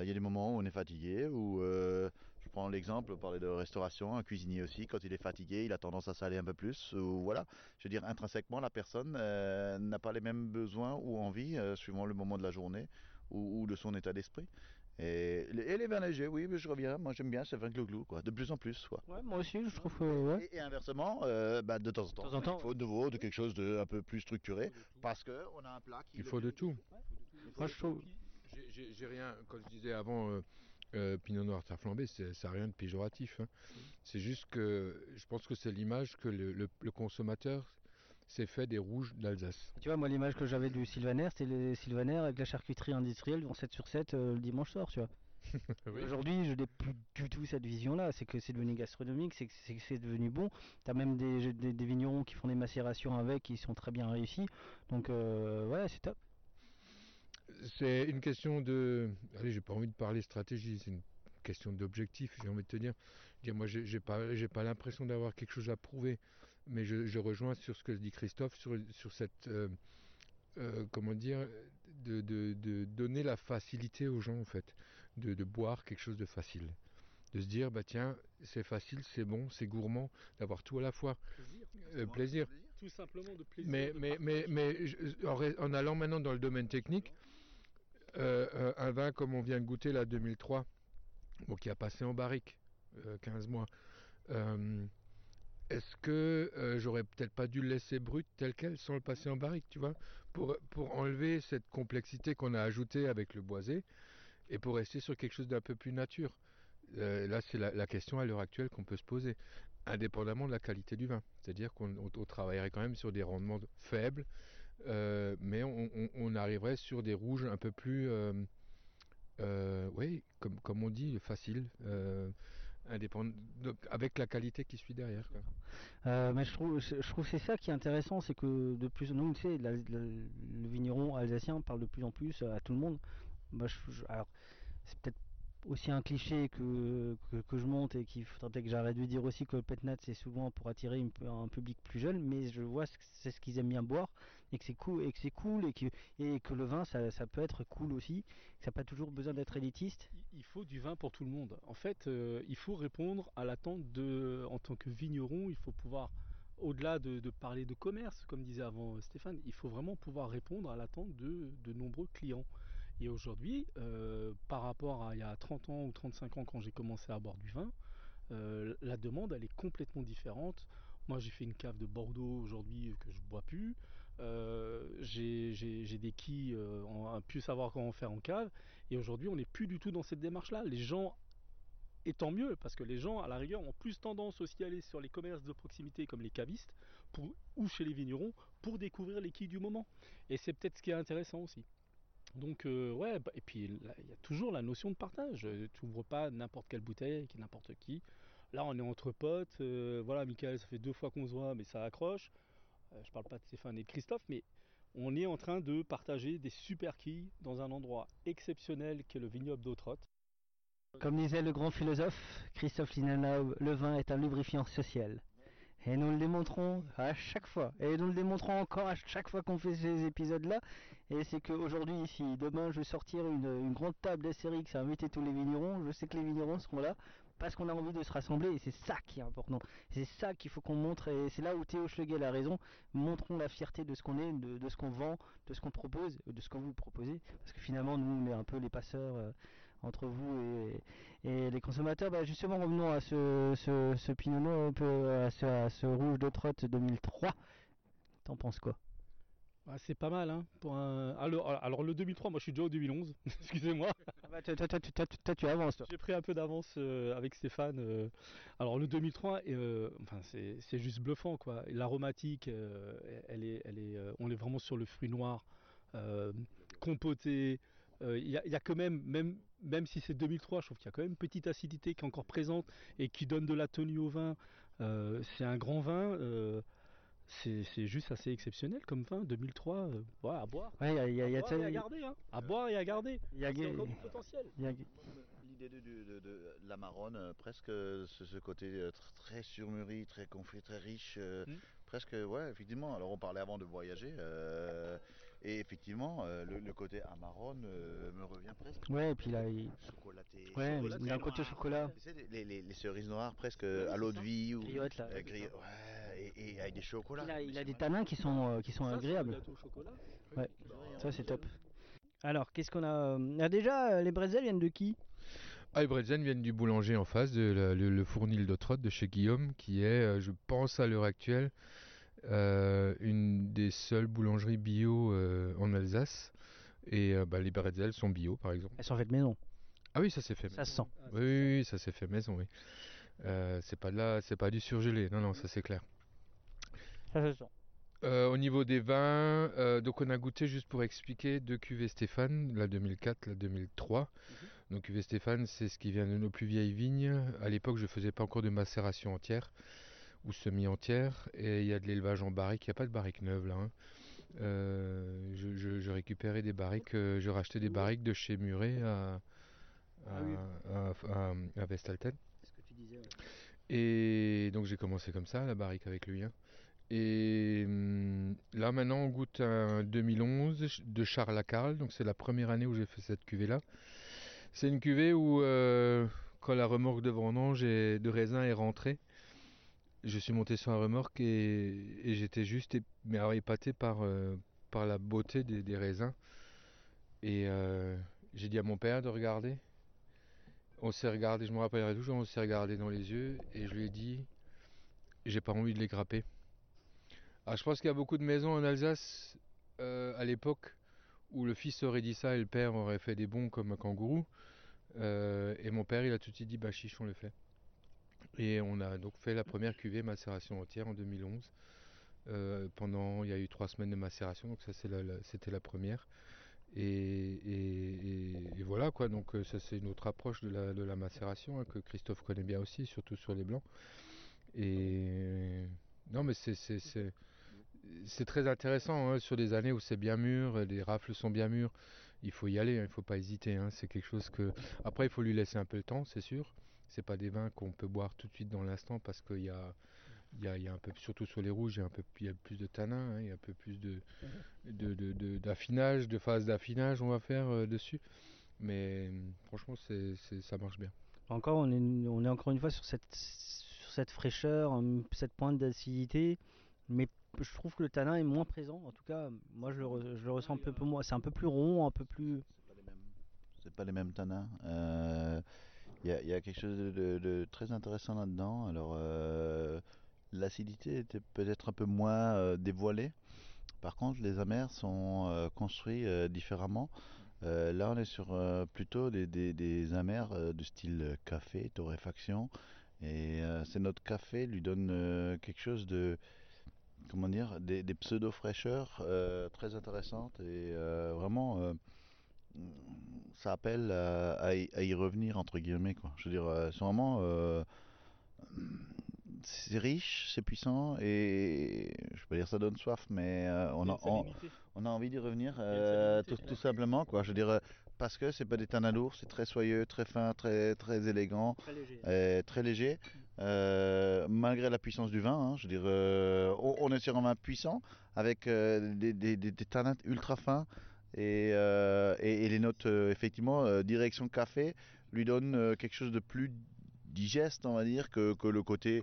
Il y a des moments où on est fatigué, où je prends l'exemple, parler de restauration, un cuisinier aussi, quand il est fatigué, il a tendance à saler un peu plus. Ou voilà, je veux dire, intrinsèquement, la personne n'a pas les mêmes besoins ou envies suivant le moment de la journée ou, ou de son état d'esprit. Et, les- et les vins légers, oui, mais je reviens, moi j'aime bien ces vins glou quoi, de plus en plus. Quoi. Ouais, moi aussi, je trouve que. Ouais. Et, et inversement, euh, bah, de temps en temps, temps en temps, il faut de nouveau de quelque chose de un peu plus structuré parce que on a un plat qui. Il faut de tout. Moi, je trouve. J'ai- rien, comme je disais avant, euh, euh, Pinot Noir tarte flambée, ça n'a rien de péjoratif. hein. C'est juste que je pense que c'est l'image que le, le- le consommateur s'est fait des rouges d'Alsace. Tu vois, moi, l'image que j'avais du Sylvaner, c'était les Sylvaner avec la charcuterie industrielle en 7 sur 7 euh, le dimanche soir, tu vois. *laughs* Oui. Aujourd'hui, je n'ai plus du tout cette vision-là. C'est que c'est devenu gastronomique, c'est que c'est c'est devenu bon. Tu as même des, des, des vignerons qui font des macérations avec, qui sont très bien réussis. Donc, euh, ouais, c'est top. C'est une question de. Allez, j'ai pas envie de parler stratégie, c'est une question d'objectif, j'ai envie de te dire. dire moi, j'ai pas, j'ai pas l'impression d'avoir quelque chose à prouver, mais je, je rejoins sur ce que dit Christophe, sur, sur cette. euh, euh, comment dire de, de- de donner la facilité aux gens, en fait, de, de boire quelque chose de facile. De se dire, bah tiens, c'est facile, c'est bon, c'est gourmand, d'avoir tout à la fois. Euh, plaisir. Tout simplement de plaisir. Mais, mais, mais, mais je- en, allant maintenant dans le domaine technique, un vin comme on vient de goûter là 2003, bon, qui a passé en barrique euh, 15 mois, est-ce que euh, j'aurais peut-être pas dû le laisser brut tel quel sans le passer en barrique, tu vois, pour, pour enlever cette complexité qu'on a ajoutée avec le boisé et pour rester sur quelque chose d'un peu plus nature. Euh, là, c'est la, question à l'heure actuelle qu'on peut se poser, indépendamment de la qualité du vin. C'est-à-dire qu'on on- on travaillerait quand même sur des rendements faibles, euh, mais on, arriverait sur des rouges un peu plus, oui, comme, comme on dit, facile, euh, avec la qualité qui suit derrière. Euh, mais je trouve, je trouve c'est ça qui est intéressant, c'est que de plus, nous, tu sais, la- le vigneron alsacien parle de plus en plus à tout le monde. Aussi un cliché que, que, je monte et qu'il faudrait que j'arrête de dire aussi que le Petnat c'est souvent pour attirer un public plus jeune, mais je vois que c'est ce qu'ils aiment bien boire et que c'est cool et que le vin ça, ça peut être cool aussi, ça n'a pas toujours besoin d'être élitiste. Il- faut du vin pour tout le monde. En fait, euh, il faut répondre à l'attente de, en tant que vigneron, il faut pouvoir, au-delà de, de parler de commerce, comme disait avant Stéphane, il faut vraiment pouvoir répondre à l'attente de, de nombreux clients. Et aujourd'hui, euh, par rapport à il y a 30 ans ou 35 ans quand j'ai commencé à boire du vin, euh, la demande elle est complètement différente. Moi j'ai fait une cave de Bordeaux aujourd'hui euh, que je bois plus. J'ai des quilles, on a pu savoir comment faire en cave. Et aujourd'hui on n'est plus du tout dans cette démarche-là. Les gens, et tant mieux, parce que les gens à la rigueur ont plus tendance aussi à aller sur les commerces de proximité comme les cavistes ou chez les vignerons pour découvrir les quilles du moment. Et c'est peut-être ce qui est intéressant aussi. Donc euh, ouais, bah, et puis il y a toujours la notion de partage. Euh, Tu ouvres pas n'importe quelle bouteille avec n'importe qui. Là on est entre potes, euh, voilà Michael ça fait deux fois qu'on se voit mais ça accroche. Euh, je parle pas de Stéphane et de Christophe mais on est en train de partager des super quilles dans un endroit exceptionnel qu'est le vignoble d'Autrotte. Comme disait le grand philosophe Christophe Linenau, le vin est un lubrifiant social. Et nous le démontrons à chaque fois. Et nous le démontrons encore à chaque fois qu'on fait ces épisodes-là. Et c'est qu'aujourd'hui, si demain je vais sortir une, grande table d'Astérix à inviter tous les vignerons, je sais que les vignerons seront là parce qu'on a envie de se rassembler. Et c'est ça qui est important. C'est ça qu'il faut qu'on montre. Et c'est là où Théo Schlegel a raison. Montrons la fierté de ce qu'on est, de, ce qu'on vend, de ce qu'on propose, de ce qu'on vous proposez. Parce que finalement, nous, on est un peu les passeurs. euh, entre vous et, les consommateurs. Bah, justement, revenons à ce Pinot Noir, un peu à ce, à ce rouge de trotte 2003. T'en penses quoi? Ah, c'est pas mal hein pour un. Alors, alors le 2003, moi je suis déjà au 2011. *laughs* Excusez-moi. bah, toi, tu avances. J'ai pris un peu d'avance euh, avec Stéphane. euh. Alors le 2003, euh, enfin c'est juste bluffant quoi. L'aromatique, elle est, elle est, on est vraiment sur le fruit noir, compoté. Il y, a- il y a quand même, même, même si c'est 2003, je trouve qu'il y a quand même une petite acidité qui est encore présente et qui donne de la tenue au vin. C'est un grand vin. Euh, c'est c'est juste assez exceptionnel comme vin. 2003, euh, ouais, à boire. Ouais, il y a, y a- il y a À boire et à garder, hein. À boire et à garder. il y a- encore du potentiel. il y a- L'idée de, de- de- de la marronne, euh, presque ce, ce côté euh, tr- très surmûri, très confit, très riche, euh, Mm. presque, ouais, effectivement. Alors on parlait avant de voyager, euh, et effectivement, euh, le, le côté amarone euh, me revient presque. Ouais, et puis là, il... Chocolaté. Ouais, chocolaté il y a un côté noir. chocolat. Les, les- les cerises noires presque à l'eau de vie. Ou, là. euh, gri- ouais, et, et avec des chocolats. Il a, il des tanins qui sont, euh, qui sont Ça, agréables. gâteau au chocolat. Ouais, ça c'est top. Alors, qu'est-ce qu'on a euh, ah, Déjà, euh, les bretzels viennent de qui? Ah, les bretzels viennent du boulanger en face, de la- le, le fournil de Trotte de chez Guillaume, qui est, euh, je pense à l'heure actuelle, euh, une des seules boulangeries bio euh, en Alsace. Et euh, bah, les bretzels sont bio, par exemple. Elles sont faites maison. Ah oui, ça s'est fait Ça se maison. sent. Oui, oui, oui, ça s'est fait maison, oui. Euh, c'est pas de la, c'est pas du surgelé, non, non, ça c'est clair. Ça se sent. Euh, au niveau des vins, euh, donc on a goûté juste pour expliquer deux cuvées Stéphane, la 2004, la 2003. Donc cuvée Stéphane, c'est ce qui vient de nos plus vieilles vignes. À l'époque, je faisais pas encore de macération entière ou semi-entière, et il y a de l'élevage en barrique. Il n'y a pas de barrique neuve là. hein. Euh, je, je- je récupérais des barriques, euh, je rachetais des barriques de chez Muret à, à, Ah à- à- à Vestalten. Ce que tu disais. Et donc j'ai commencé comme ça, la barrique avec lui. hein. Et hum, là maintenant on goûte un 2011 ch- de Charles Lacarle, donc c'est la première année où j'ai fait cette cuvée là. C'est une cuvée où euh, quand la remorque de vendange et de raisin est rentrée, je suis monté sur la remorque et, j'étais juste épaté par, euh, par la beauté des, des raisins. Et euh, j'ai dit à mon père de regarder. On s'est regardé, je me rappellerai toujours, on s'est regardé dans les yeux et je lui ai dit j'ai pas envie de les grapper. Alors je pense qu'il y a beaucoup de maisons en Alsace euh, à l'époque où le fils aurait dit ça et le père aurait fait des bons comme un kangourou. Euh, et mon père il a tout de suite dit bah chiche on le fait. Et on a donc fait la première cuvée macération entière en 2011. Euh, pendant, il y a eu trois semaines de macération, donc ça c'était la première. Et, voilà quoi, donc ça c'est une autre approche de la, de la macération hein, que Christophe connaît bien aussi, surtout sur les blancs. Et non mais c'est c'est- très intéressant hein, sur des années où c'est bien mûr, les rafles sont bien mûres il faut y aller, hein, il ne faut pas hésiter. hein, C'est quelque chose que. Après, il faut lui laisser un peu le temps, c'est sûr. C'est pas des vins qu'on peut boire tout de suite dans l'instant parce qu'il y a, y, a, y a un peu, surtout sur les rouges, il y a un peu, plus de tanin, il y a un peu plus de, d'affinage, de phase d'affinage, on va faire euh, dessus. Mais franchement, ça marche bien. Encore, on est, on est encore une fois sur cette, sur cette fraîcheur, cette pointe d'acidité, mais je trouve que le tanin est moins présent. En tout cas, moi je le, re- je le ressens un peu, peu moins. C'est un peu plus rond, un peu plus. C'est pas les mêmes tanins. Euh, Il y, a- il y a quelque chose de, de- de très intéressant là-dedans. Alors, euh, l'acidité était peut-être un peu moins euh, dévoilée. Par contre, les amers sont euh, construits euh, différemment. Euh, là, on est sur euh, plutôt des, des, des amers euh, de style café, torréfaction. Et euh, c'est notre café lui donne euh, quelque chose de, comment dire, des, des pseudo-fraîcheurs euh, très intéressantes et euh, vraiment, euh, ça appelle à, à y, à y revenir entre guillemets quoi. Je veux dire, c'est vraiment, euh, c'est riche, c'est puissant et je peux pas dire ça donne soif, mais euh, on, a, on, on a envie d'y revenir euh, tout, tout simplement quoi. Je veux dire. parce que c'est pas des tanins lourds, c'est très soyeux, très fin, très très élégant, Très léger. très léger, euh, malgré la puissance du vin. hein, je dire, euh, on, est sur un vin puissant avec euh, des, des, tanins ultra fins et, les notes effectivement direction café lui donnent quelque chose de plus digeste, on va dire, que, le côté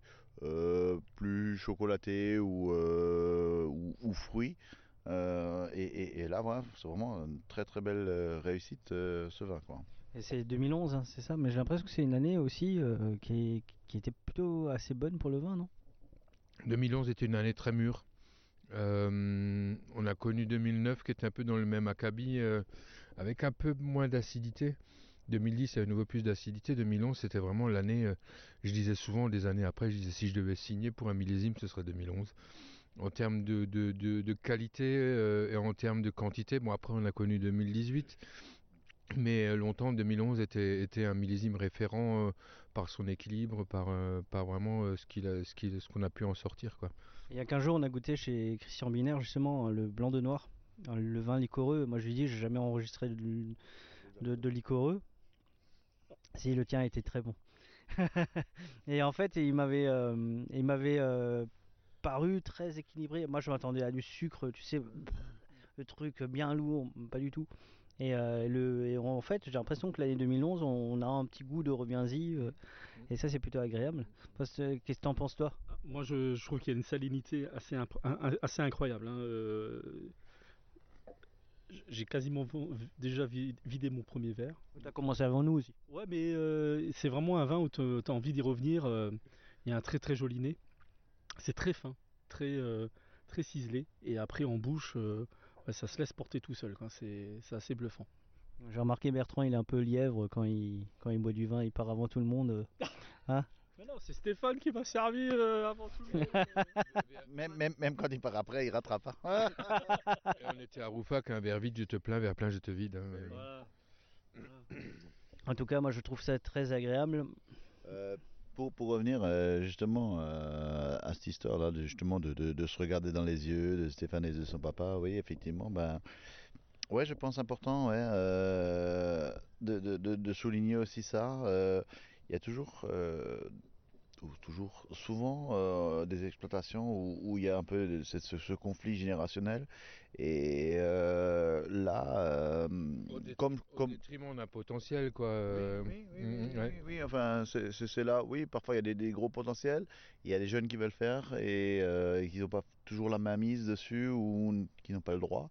plus chocolaté ou, ou, fruit. Et, là, voilà, c'est vraiment une très très belle réussite ce vin. Quoi. C'est 2011, hein, c'est ça. Mais j'ai l'impression que c'est une année aussi euh, qui, était plutôt assez bonne pour le vin, non? 2011 était une année très mûre. Euh, on a connu 2009 qui était un peu dans le même acabit, euh, avec un peu moins d'acidité. 2010, il y avait à nouveau plus d'acidité. 2011, c'était vraiment l'année, je disais souvent des années après, je disais si je devais signer pour un millésime, ce serait 2011. En termes de, qualité et en termes de quantité, bon après on a connu 2018, mais euh, longtemps 2011 était, était un millésime référent euh, par son équilibre, par, euh, par vraiment ce qu'on a pu en sortir. Quoi. Il y a 15 jours, on a goûté chez Christian Binaire justement euh, le blanc de noir, euh, le vin liquoreux. Moi je lui dis, j'ai jamais enregistré de, de, de liquoreux. Si le tien était très bon. *laughs* et en fait, il m'avait, il m'avait paru très équilibré. Moi, je m'attendais à du sucre, tu sais, le truc bien lourd, pas du tout. Et, euh, le, et en fait, j'ai l'impression que l'année 2011, on a un petit goût de reviens-y, euh, et ça, c'est plutôt agréable. Que, Qu'est-ce que t'en penses, toi? Moi, je, je trouve qu'il y a une salinité assez, incroyable. hein, euh, J'ai quasiment déjà vi- vidé mon premier verre. T'as commencé avant nous aussi. Ouais, mais euh, c'est vraiment un vin où tu as envie d'y revenir. euh, Il y a un très très joli nez. C'est très fin, très, euh, très ciselé. Et après, en bouche, euh, ouais, ça se laisse porter tout seul. quoi. C'est assez bluffant. J'ai remarqué Bertrand, il est un peu lièvre quand il, quand il boit du vin, il part avant tout le monde. euh. *laughs* Hein? Mais non, c'est Stéphane qui m'a servi euh, avant tout le monde. *laughs* Même, même, même quand il part après, il rattrape. hein. *laughs* Et on était à Roufac, un verre vide, je te plains, verre plein, je te vide. hein, mais- En tout cas, moi je trouve ça très agréable. Euh, pour, revenir euh, justement euh, à cette histoire-là, justement de, se regarder dans les yeux de Stéphane et de son papa, oui, effectivement, ben, ouais, je pense important euh, de, souligner aussi ça. Il y a toujours, ou toujours souvent euh, des exploitations où, où il y a un peu ce, ce- ce conflit générationnel. Et euh, là, euh, comme, comme, détriment d'un potentiel, quoi. euh, oui, oui, mm, oui, ouais. oui, oui, enfin, c'est là, oui, parfois il y a des, des gros potentiels, il y a des jeunes qui veulent faire et, et qui n'ont pas toujours la main mise dessus ou qui n'ont pas le droit.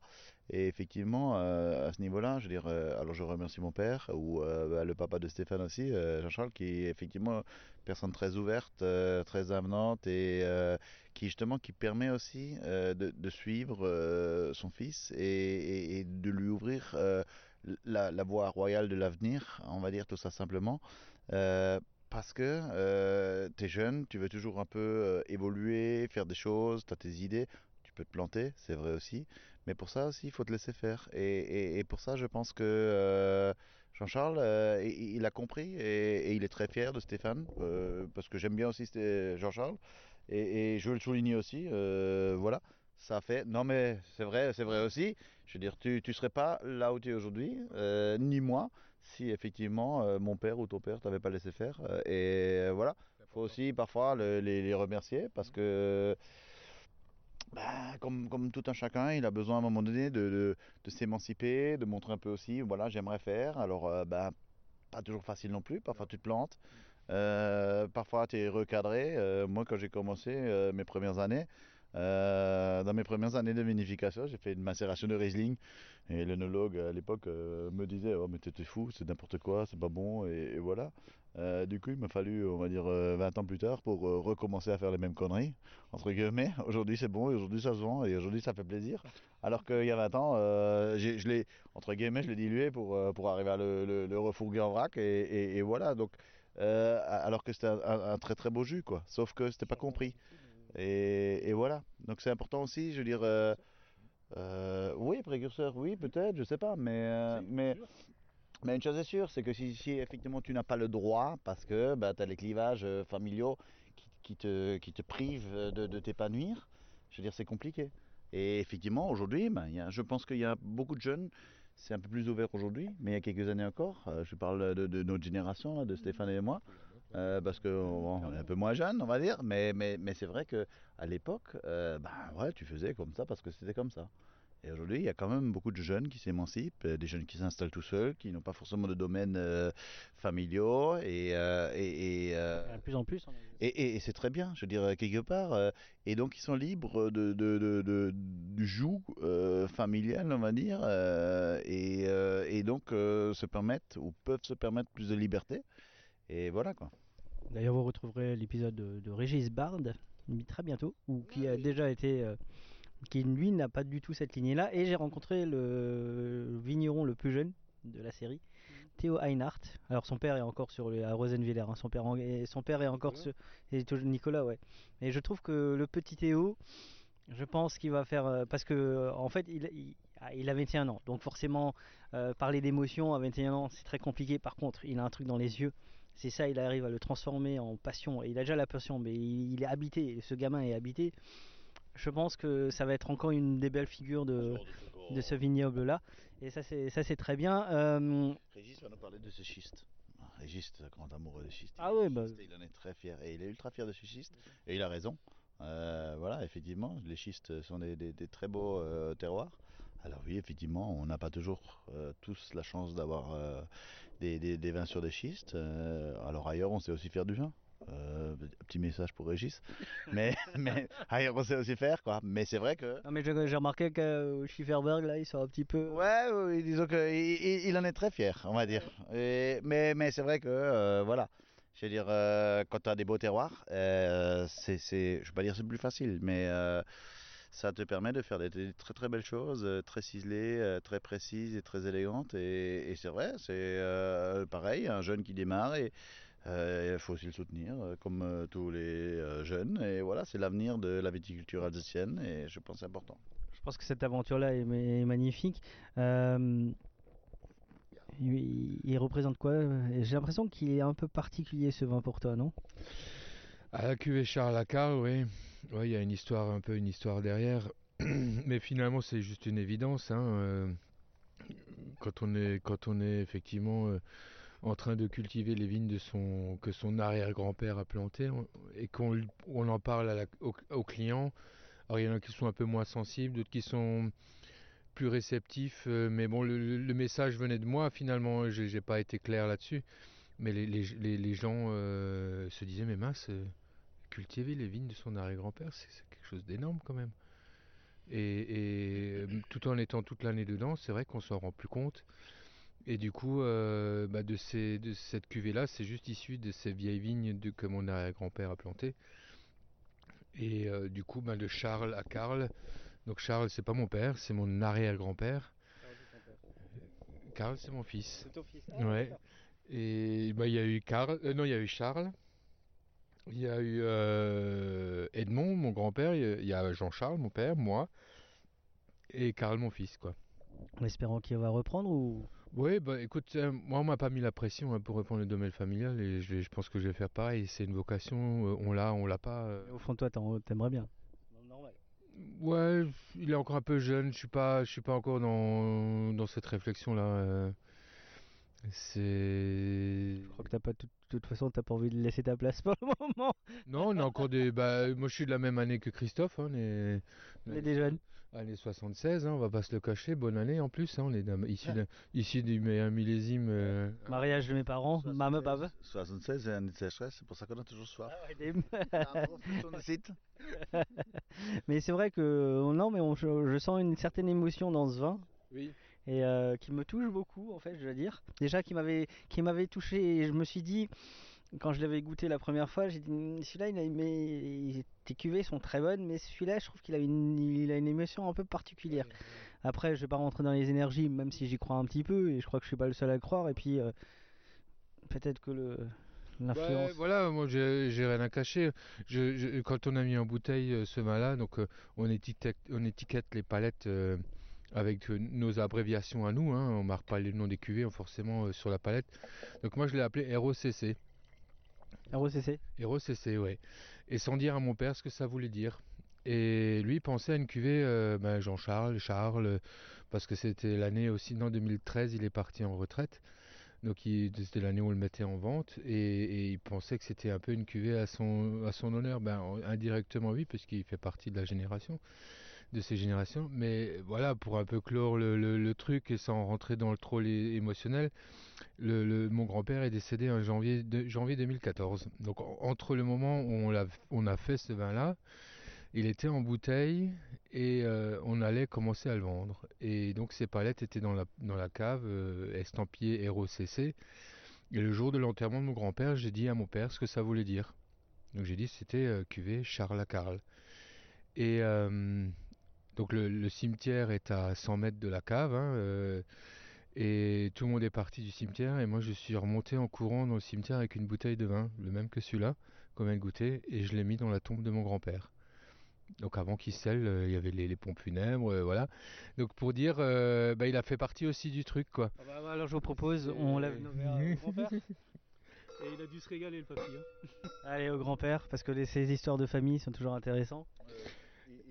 Et effectivement, euh, à ce niveau-là, je veux dire, euh, alors je remercie mon père ou euh, bah, le papa de Stéphane aussi, euh, Jean-Charles, qui est effectivement personne très ouverte, euh, très avenante et euh, qui justement qui permet aussi euh, de, suivre euh, son fils et, de lui ouvrir euh, la, voie royale de l'avenir, on va dire tout ça simplement. Euh, parce que tu es jeune, tu veux toujours un peu euh, évoluer, faire des choses, tu as tes idées, tu peux te planter, c'est vrai aussi. Mais pour ça aussi, il faut te laisser faire. Et, et- et pour ça, je pense que euh, Jean-Charles, euh, il, il a compris et, et il est très fier de Stéphane, euh, parce que j'aime bien aussi Jean-Charles. Et, je veux le souligner aussi, voilà. ça fait. Non, mais c'est vrai, c'est vrai aussi. Je veux dire, tu ne serais pas là où tu es aujourd'hui, ni moi, si effectivement mon père ou ton père t'avait pas laissé faire. Et voilà, il faut aussi parfois le- les, les remercier parce que. Bah, comme, tout un chacun, il a besoin à un moment donné de, s'émanciper, de montrer un peu aussi, voilà, j'aimerais faire. Alors, euh, bah, pas toujours facile non plus, parfois tu te plantes, euh, parfois tu es recadré. Euh, moi, quand j'ai commencé mes premières années, euh, dans mes premières années de vinification, j'ai fait une macération de Riesling et l'œnologue à l'époque euh, me disait Oh, mais t'es fou, c'est n'importe quoi, c'est pas bon, et, voilà. Euh, du coup, il m'a fallu, on va dire, euh, 20 ans plus tard pour recommencer à faire les mêmes conneries, entre guillemets. *laughs* Aujourd'hui, c'est bon, et aujourd'hui, ça se vend, et aujourd'hui, ça fait plaisir. Alors qu'il y a 20 ans, je l'ai, entre guillemets, je l'ai dilué pour, pour arriver à le, le- refourguer en vrac, et, voilà. Donc, alors que c'était un- un très très beau jus, quoi. Sauf que c'était pas compris. Et, et voilà. Donc, c'est important aussi, je veux dire. euh, euh, oui, précurseur, oui, peut-être, je sais pas, mais, euh, mais, mais une chose est sûre, c'est que si, si effectivement tu n'as pas le droit, parce que bah, tu as les clivages familiaux qui, qui te, qui te privent de, de t'épanouir, je veux dire, c'est compliqué. Et effectivement, aujourd'hui, ben, il y a- je pense qu'il y a beaucoup de jeunes, c'est un peu plus ouvert aujourd'hui, mais il y a quelques années encore, euh, je parle de, de notre génération, là, de Stéphane et moi, euh, parce que bon, on est un peu moins jeune, on va dire, mais, mais, mais c'est vrai que à l'époque, euh, ben ouais, tu faisais comme ça parce que c'était comme ça. Et aujourd'hui, il y a quand même beaucoup de jeunes qui s'émancipent, euh, des jeunes qui s'installent tout seuls, qui n'ont pas forcément de domaines euh, familiaux, et, euh, et, et, euh, plus en plus. on a- et, c'est très bien, je veux dire, quelque part. et donc, ils sont libres de, de, de- de- du joug familial, on va dire, et, donc se permettent, ou peuvent se permettre plus de liberté. Et voilà, quoi. D'ailleurs, vous retrouverez l'épisode de, de Régis Bard très bientôt, ou qui a déjà été. euh, qui lui n'a pas du tout cette lignée-là. Et j'ai rencontré le vigneron le plus jeune de la série, Théo Einhardt. Alors son père est encore sur le, à Rosenwiller, hein, son, père en- et son père est encore sur, et Nicolas, ouais. Et je trouve que le petit Théo, je pense qu'il va faire euh, parce que euh, en fait il, il, ah, il a 21 ans, donc forcément euh, parler d'émotion à 21 ans c'est très compliqué. Par contre, il a un truc dans les yeux. C'est ça, il arrive à le transformer en passion. Et il a déjà la passion, mais il, il est habité. Ce gamin est habité. Je pense que ça va être encore une des belles figures de, de ce vignoble-là. Et ça, c'est ça, c'est très bien. Euh, Régis va nous parler de ce schiste. Régis, c'est un grand amoureux de schiste. Ah ouais, bah, Il en est très fier. Et il est ultra fier de ce schiste. Et il a raison. Euh, voilà, effectivement, les schistes sont des, des- des très beaux euh, terroirs. Alors oui, effectivement, on n'a pas toujours euh, tous la chance d'avoir euh, des, des- des vins sur des schistes. Euh, alors ailleurs, on sait aussi faire du vin. Euh, petit message pour Régis. *laughs* Mais, mais ailleurs, on sait aussi faire, quoi. Mais c'est vrai que... non, mais j'ai remarqué qu'au Schifferberg, là, ils sont un petit peu. Ouais, oui, disons qu'il il, il en est très fier, on va dire. Et- mais mais c'est vrai que, euh, voilà, je veux dire, euh, quand tu as des beaux terroirs, euh, c'est, c'est, je ne vais pas dire c'est plus facile, mais euh, ça te permet de faire des, des très très belles choses, euh, très ciselées, euh, très précises et très élégantes. Et, et c'est vrai, c'est euh, pareil, un jeune qui démarre et euh, il faut aussi le soutenir, comme euh, tous les euh, jeunes. Et voilà, c'est l'avenir de la viticulture alsacienne et je pense que c'est important. Je pense que cette aventure-là est, est magnifique. Euh, il, il représente quoi? J'ai l'impression qu'il est un peu particulier ce vin pour toi, non? À la cuvée Charles Lacarle, oui. Ouais, il y a une histoire, un peu une histoire derrière. *clears throat* Mais finalement, c'est juste une évidence. hein, euh, Quand on est, quand on est effectivement euh, en train de cultiver les vignes que son arrière-grand-père a plantées et qu'on on en parle à la- au, client. Alors il y en a qui sont un peu moins sensibles, d'autres qui sont plus réceptifs. euh, mais bon, le, message venait de moi finalement. J'ai pas été clair là-dessus. Mais les, les- les- gens se disaient, mais mince, cultiver les vignes de son arrière-grand-père, c'est quelque chose d'énorme quand même. Et, et, tout en étant toute l'année dedans, c'est vrai qu'on s'en rend plus compte. Et du coup, euh, bah, de, ces, de cette cuvée-là, c'est juste issu de ces vieilles vignes de, que mon arrière-grand-père a plantées. Et euh, du coup, bah, de Charles à Karl. Donc Charles, c'est pas mon père, c'est mon arrière-grand-père. Karl, c'est mon fils. C'est ton fils. Ouais. Et bah, il y a eu Karl, euh, non, il y a eu Charles. Il y a eu euh, Edmond, mon grand-père. Il y a- Jean-Charles, mon père, moi. Et Karl, mon fils, quoi. En espérant qu'il va reprendre ou? Oui, bah écoute, euh, moi on m'a pas mis la pression hein, pour reprendre le domaine familial et je, je pense que je vais faire pareil. C'est une vocation, euh, on l'a, on l'a pas. euh. au fond de toi t'aimerais bien Ouais, il est encore un peu jeune. Je suis pas, je suis pas encore dans, dans cette réflexion-là. euh. C'est. Je crois que t'as pas de toute façon t'as pas envie de laisser ta place pour le *laughs* moment. Non, on a encore des. Bah, moi, je suis de la même année que Christophe. Hein, les... On est des jeunes. Année 76, hein, on va pas se le cacher. Bonne année en plus. hein, on est d'un- issu du un millésime. euh, Mariage de mes parents, maman, papa. 76, c'est année de sécheresse, c'est pour ça qu'on a toujours soif. Ah, le *laughs* site. mais c'est vrai que non, mais on- je, je sens une certaine émotion dans ce vin. Oui. Et euh, qui me touche beaucoup, en fait, je dois dire. Déjà, qui m'avait, qui m'avait touché. Et je me suis dit, quand je l'avais goûté la première fois, j'ai dit, Hum, celui-là, il a, mais tes cuvées sont très bonnes, mais celui-là, je trouve qu'il a une, il a une émotion un peu particulière. Après, je vais pas rentrer dans les énergies, même si j'y crois un petit peu, et je crois que je suis pas le seul à croire. Et puis, euh, peut-être que le. Ouais, voilà, moi j'ai j'ai rien à cacher. Je, je- quand on a mis en bouteille euh, ce vin-là, donc euh, on, étiquette, on étiquette les palettes euh, avec euh, nos abréviations à nous. Hein, on marque pas le nom des cuvées euh, forcément euh, sur la palette. Donc moi je l'ai appelé ROCC. ROCC ROCC, ouais. Et sans dire à mon père ce que ça voulait dire. Et lui pensait à une cuvée euh, ben, Jean-Charles, Charles, parce que c'était l'année aussi, non 2013, il est parti en retraite. Donc c'était l'année où on le mettait en vente et, et il pensait que c'était un peu une cuvée à son, à son honneur. Ben, en- indirectement oui, puisqu'il fait partie de la génération, de ces générations. Mais voilà, pour un peu clore le, truc et sans rentrer dans le troll émotionnel, mon grand-père est décédé en janvier, janvier 2014. Donc en- entre le moment où on, a fait ce vin-là, il était en bouteille et euh, on allait commencer à le vendre. Et donc ces palettes étaient dans la, dans la cave, euh, estampillées ROCC. Et le jour de l'enterrement de mon grand-père, j'ai dit à mon père ce que ça voulait dire. Donc j'ai dit c'était euh, cuvée Charles à Carl. Et euh, donc le, le cimetière est à 100 mètres de la cave. hein, euh, et tout le monde est parti du cimetière. Et moi je suis remonté en courant dans le cimetière avec une bouteille de vin, le même que celui-là, qu'on vient de goûter. Et je l'ai mis dans la tombe de mon grand-père. Donc avant qu'il scelle, euh, il y avait les, les pompes funèbres, euh, voilà. Donc pour dire, euh, bah, il a fait partie aussi du truc, quoi. Ah bah, alors je vous propose, on lève nos verres au *laughs* grand-père. Et il a dû se régaler le papy. hein. Allez au grand-père, parce que les- ces histoires de famille sont toujours intéressantes.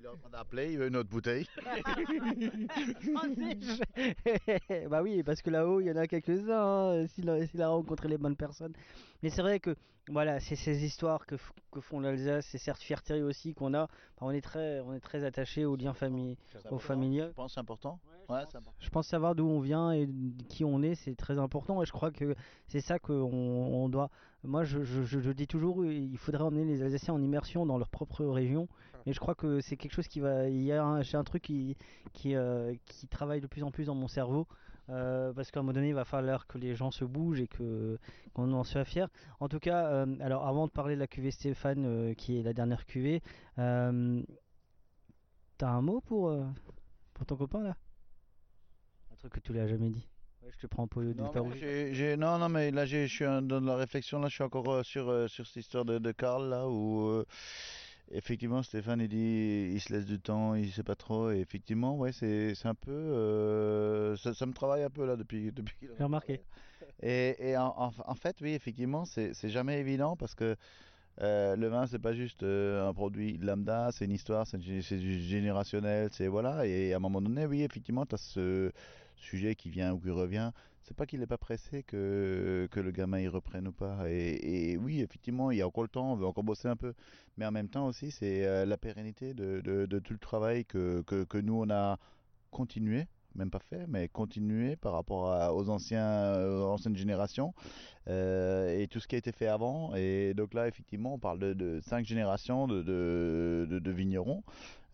Il est en train d'appeler, il veut une autre bouteille. *laughs* bah oui, parce que là-haut, il y en a quelques-uns, hein, s'il a, s'il a rencontré les bonnes personnes. Mais c'est vrai que, voilà, c'est ces histoires que, f- que font l'Alsace, c'est certes fierté aussi qu'on a. Bah, on est très, on est très attaché aux liens famille, aux familiaux. Je pense que c'est important. Ouais, c'est important. Je pense savoir d'où on vient et qui on est, c'est très important. Et je crois que c'est ça qu'on on doit. Moi, je, je- je- je dis toujours, il faudrait emmener les Alsaciens en immersion dans leur propre région. Et je crois que c'est quelque chose qui va. Il y a un, j'ai un truc qui, qui, euh, qui travaille de plus en plus dans mon cerveau. euh, parce qu'à un moment donné, il va falloir que les gens se bougent et que qu'on en soit fier. En tout cas, euh, alors avant de parler de la cuvée Stéphane, qui est la dernière cuvée, t'as un mot pour, pour ton copain là? Un truc que tu lui as jamais dit? Ouais, je te prends Non, mais j'ai- j'ai- non, non, mais là, j'ai- je suis un- dans la réflexion. Là, je suis encore euh, sur, euh, sur cette histoire de, de Karl, là, où euh, effectivement, Stéphane, il dit il se laisse du temps, il sait pas trop. Et effectivement, ouais, c'est un peu. euh, ça, ça me travaille un peu, là, depuis, *laughs* depuis J'ai remarqué. Et, et en, en- en fait, oui, effectivement, c'est c'est jamais évident parce que euh, le vin, c'est pas juste euh, un produit lambda, c'est une histoire, c'est générationnel, c'est voilà. Et à un moment donné, oui, effectivement, tu as ce sujet qui vient ou qui revient. C'est pas qu'il n'est pas pressé que, que le gamin y reprenne ou pas. Et, oui, effectivement, il y a encore le temps, on veut encore bosser un peu. Mais en même temps aussi, c'est euh, la pérennité de, de, tout le travail que, que, que nous, on a continué même pas fait, mais continué par rapport aux anciens, euh, anciennes générations euh, et tout ce qui a été fait avant. Et donc là, effectivement, on parle de, cinq générations de, de, vignerons,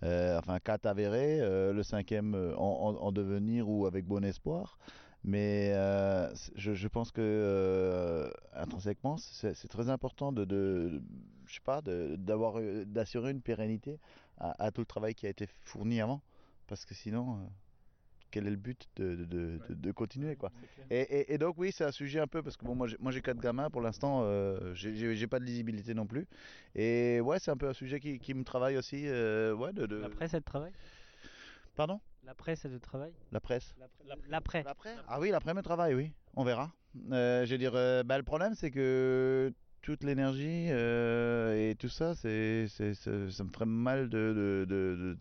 enfin quatre avérés, le cinquième en devenir ou avec bon espoir. Mais euh, je, je pense que euh, intrinsèquement, c'est très important de, de je sais pas, d'avoir, euh, d'assurer une pérennité à, à tout le travail qui a été fourni avant, parce que sinon. euh, quel est le but de, de, de, de- de continuer quoi. Et, et, et donc oui c'est un sujet un peu parce que bon moi j'ai, moi j'ai quatre gamins. Pour l'instant euh, j'ai, pas de lisibilité non plus. Et ouais c'est un peu un sujet qui, qui me travaille aussi euh, ouais de, de- La presse, elle travaille pardon? La presse, elle travaille la presse L'après. ah oui l'après me travaille oui on verra Euh, je veux dire euh, bah, le problème c'est que toute l'énergie euh, et tout ça c'est, ça me ferait mal de, de, de, de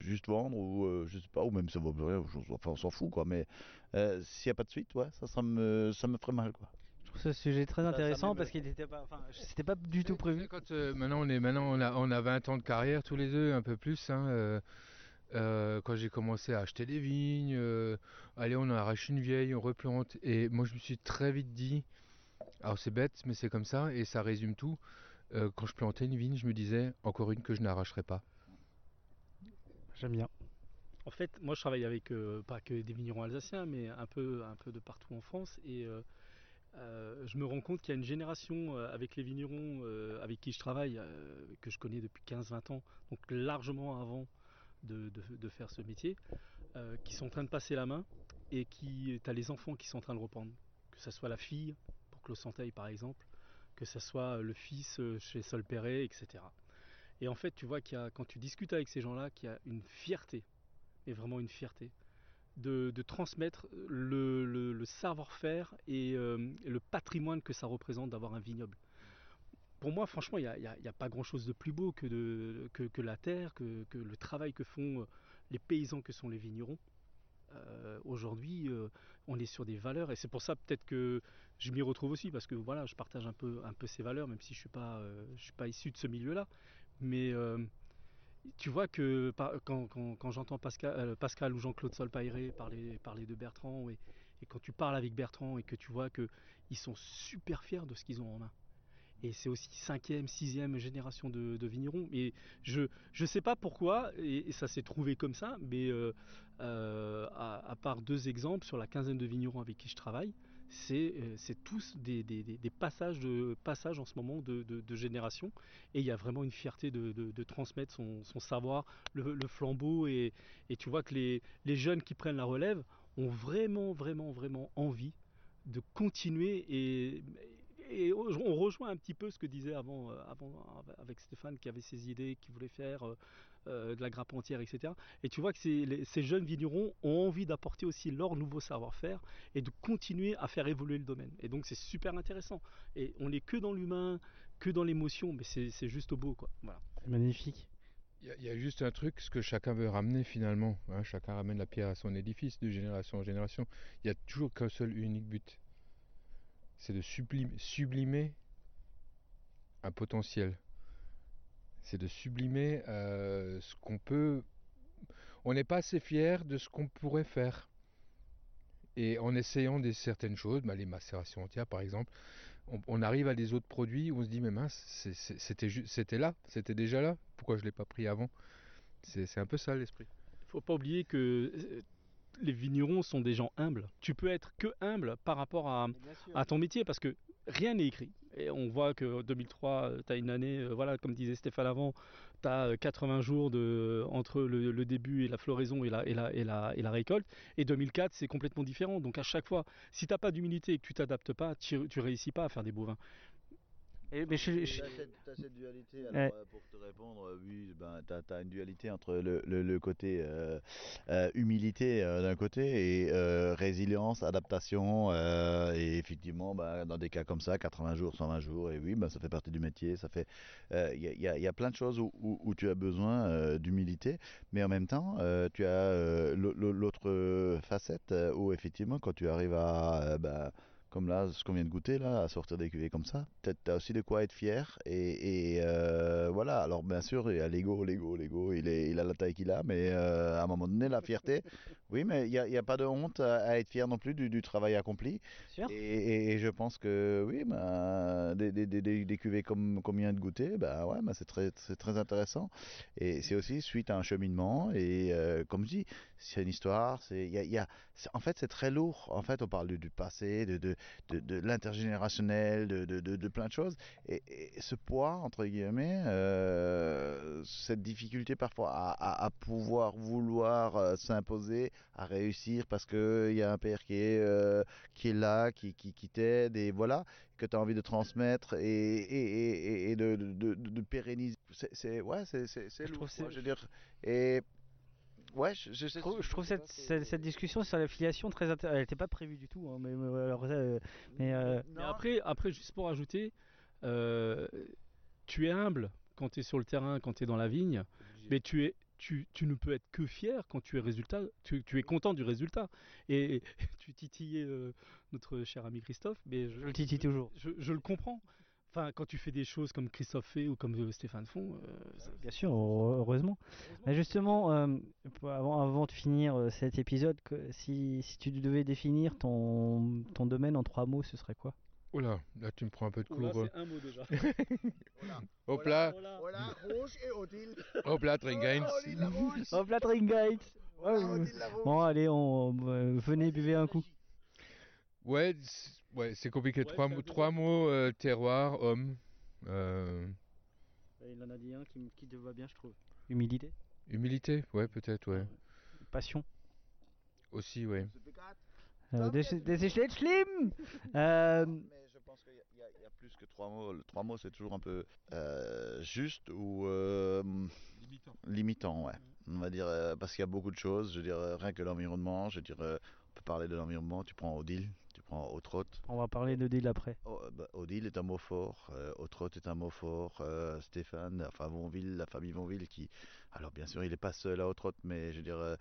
juste vendre ou euh, je sais pas, ou même ça vaut rien, je- enfin on s'en fout quoi. Mais euh, s'il n'y a pas de suite, ouais, ça, ça me, ça me ferait mal quoi. Je trouve ce sujet très Ça- ça intéressant m'émeut. parce qu'il n'était pas, enfin, c'était pas du tout prévu. Quand, euh, maintenant, on, est, maintenant on, a, on a 20 ans de carrière tous les deux, un peu plus. hein, euh, quand j'ai commencé à acheter des vignes, euh, allez, on en arrache une vieille, on replante. Et moi, je me suis très vite dit, alors c'est bête, mais c'est comme ça, et ça résume tout. Euh, quand je plantais une vigne, je me disais, encore une que je n'arracherai pas. J'aime bien. En fait, moi je travaille avec euh, pas que des vignerons alsaciens, mais un peu, un peu de partout en France. Et euh, euh, je me rends compte qu'il y a une génération euh, avec les vignerons euh, avec qui je travaille, euh, que je connais depuis 15-20 ans, donc largement avant de, faire ce métier, euh, qui sont en train de passer la main et qui, tu as les enfants qui sont en train de reprendre. Que ce soit la fille, pour Claude Santeil par exemple, que ce soit le fils euh, chez Sol Perret, etc. Et en fait, tu vois qu'il y a, quand tu discutes avec ces gens-là, qu'il y a une fierté, mais vraiment une fierté, de, transmettre le, savoir-faire et euh, le patrimoine que ça représente d'avoir un vignoble. Pour moi, franchement, il n'y a, pas grand-chose de plus beau que, la terre, que, le travail que font euh, les paysans que sont les vignerons. Euh, Aujourd'hui, euh, on est sur des valeurs et c'est pour ça peut-être que je m'y retrouve aussi parce que voilà, je partage un peu, ces valeurs, même si je suis suis pas issu de ce milieu-là. Mais tu vois que quand, j'entends Pascal, ou Jean-Claude Solpaire parler, de Bertrand et, et quand tu parles avec Bertrand et que tu vois que ils sont super fiers de ce qu'ils ont en main. Et c'est aussi cinquième, sixième génération de, vignerons. Et je je sais pas pourquoi, et, ça s'est trouvé comme ça, mais euh, euh, à, part deux exemples sur la quinzaine de vignerons avec qui je travaille, c'est euh, tous des, des- passages, de, passages en ce moment de, de, génération. Et il y a vraiment une fierté de, de- de transmettre son, son savoir, le, le flambeau. Et, et tu vois que les, les jeunes qui prennent la relève ont vraiment, vraiment, vraiment envie de continuer et, et on rejoint un petit peu ce que disait avant, euh, avant avec Stéphane qui avait ses idées, qui voulait faire euh, euh, de la grappe entière, etc. Et tu vois que ces, les- ces jeunes vignerons ont envie d'apporter aussi leur nouveau savoir-faire et de continuer à faire évoluer le domaine. Et donc c'est super intéressant. Et on n'est que dans l'humain, que dans l'émotion, mais c'est juste beau, quoi. Voilà. Magnifique. Il y, a- y juste un truc, ce que chacun veut ramener finalement. hein, chacun ramène la pierre à son édifice de génération en génération. Il n'y a toujours qu'un seul unique but. C'est de sublimer, un potentiel. C'est de sublimer euh, ce qu'on peut. On n'est pas assez fier de ce qu'on pourrait faire. Et en essayant des certaines choses, bah, les macérations entières par exemple, on, on arrive à des autres produits où on se dit mais mince, c'était là, c'était déjà là, pourquoi je ne l'ai pas pris avant? C'est un peu ça l'esprit. Il faut pas oublier que euh, les vignerons sont des gens humbles. Tu peux être que humble par rapport à, à ton métier parce que rien n'est écrit. Et on voit que 2003, tu as une année, euh, voilà, comme disait Stéphane avant, tu as 80 jours de, entre le, le début et la floraison et la, et, la, et, la, et la récolte. Et 2004, c'est complètement différent. Donc à chaque fois, si tu n'as pas d'humilité et que tu t'adaptes pas, tu, tu réussis pas à faire des beaux vins. Et, mais je- je- T'as cette, dualité, alors Ouais. euh, pour te répondre, euh, oui, ben, tu as, une dualité entre le, le- le côté euh, euh, humilité euh, d'un côté et résilience, adaptation, et effectivement, ben, dans des cas comme ça, 80 jours, 120 jours, et oui, ben, ça fait partie du métier, ça fait, il y, y y a plein de choses où, où- où tu as besoin d'humilité, mais en même temps, tu as l'au- l'au- l'autre facette où effectivement, quand tu arrives à, ben, comme là, ce qu'on vient de goûter, là, à sortir des cuvées comme ça, tu as aussi de quoi être fier. Et, et, euh, voilà, alors bien sûr, il y a l'ego, l'ego, l'ego, il, est- il a la taille qu'il a, mais euh, à un moment donné, la fierté, *laughs* oui, mais il n'y a, il y a pas de honte à, à être fier non plus du, du travail accompli. Et, et- et je pense que, oui, ben, des, des, des- cuvées comme, comme vient de goûter, ben, ouais, ben, c'est très, très intéressant. Et c'est aussi suite à un cheminement. Et euh, comme je dis, c'est une histoire, c'est, y a, y a- en fait, c'est très lourd. En fait, on parle du, du passé, de, de, de, de l'intergénérationnel, de, de, de, de plein de choses. Et, et ce poids, entre guillemets, euh, cette difficulté parfois à, à, à pouvoir vouloir euh, s'imposer, à réussir parce qu'il y a un père qui est, euh, qui est là, qui, qui, qui t'aide, et voilà, que tu as envie de transmettre et, et, et, et de, pérenniser. C'est, ouais, c'est, c'est, lourd, quoi, je veux dire. Et ouais, je, je, Je trouve, je trouve cette, cette, cette discussion sur l'affiliation très intéressante. Elle n'était pas prévue du tout, hein, mais, mais, alors, euh, mais, euh, Mais après, après, juste pour ajouter, euh, tu es humble quand tu es sur le terrain, quand tu es dans la vigne, mais tu es, tu, tu ne peux être que fier quand tu es résultat, tu, tu es content du résultat. Et *laughs* tu titillais euh, notre cher ami Christophe, mais je, Je le titille toujours. je, je le comprends. Enfin, quand tu fais des choses comme Christophe fait ou comme euh, Stéphane font, euh, ça- Bien sûr, heure- heureusement. Mais justement, euh, avant, avant de finir euh, cet épisode, que- si, si tu devais définir ton, ton domaine en trois mots, ce serait quoi? Oh là, là tu me prends un peu de Oula, cours. c'est un mot déjà. *laughs* Hop là, Voilà, rouge et Odile. hop là, la rouge. Hop Ouais. Odile la rouge. Bon, allez, on, euh, venez, buvez un coup. Ouais, c'est- ouais, c'est compliqué. Ouais, trois, un mots- peu trois mots euh, terroir, homme, euh, Il en a dit un qui, qui te va bien, je trouve. Humilité, humilité, ouais, peut-être, ouais. passion. Aussi, ouais. Euh, des, des échelles slim *laughs* Mais je pense qu'il y, a- y plus que trois mots. Le trois mots, c'est toujours un peu euh, juste ou euh, limitant. ouais. On va dire, euh, parce qu'il y a beaucoup de choses. Je veux dire, rien que l'environnement. Je veux dire, euh, on peut parler de l'environnement. Tu prends Odile, tu prends Autrot. On va parler de deal après. Oh, bah, Odile est un mot fort, euh, Autrot est un mot fort, euh, Stéphane, enfin Vonville, la famille Vonville qui... Alors bien sûr, il n'est pas seul à Autrot, mais je veux dire, euh,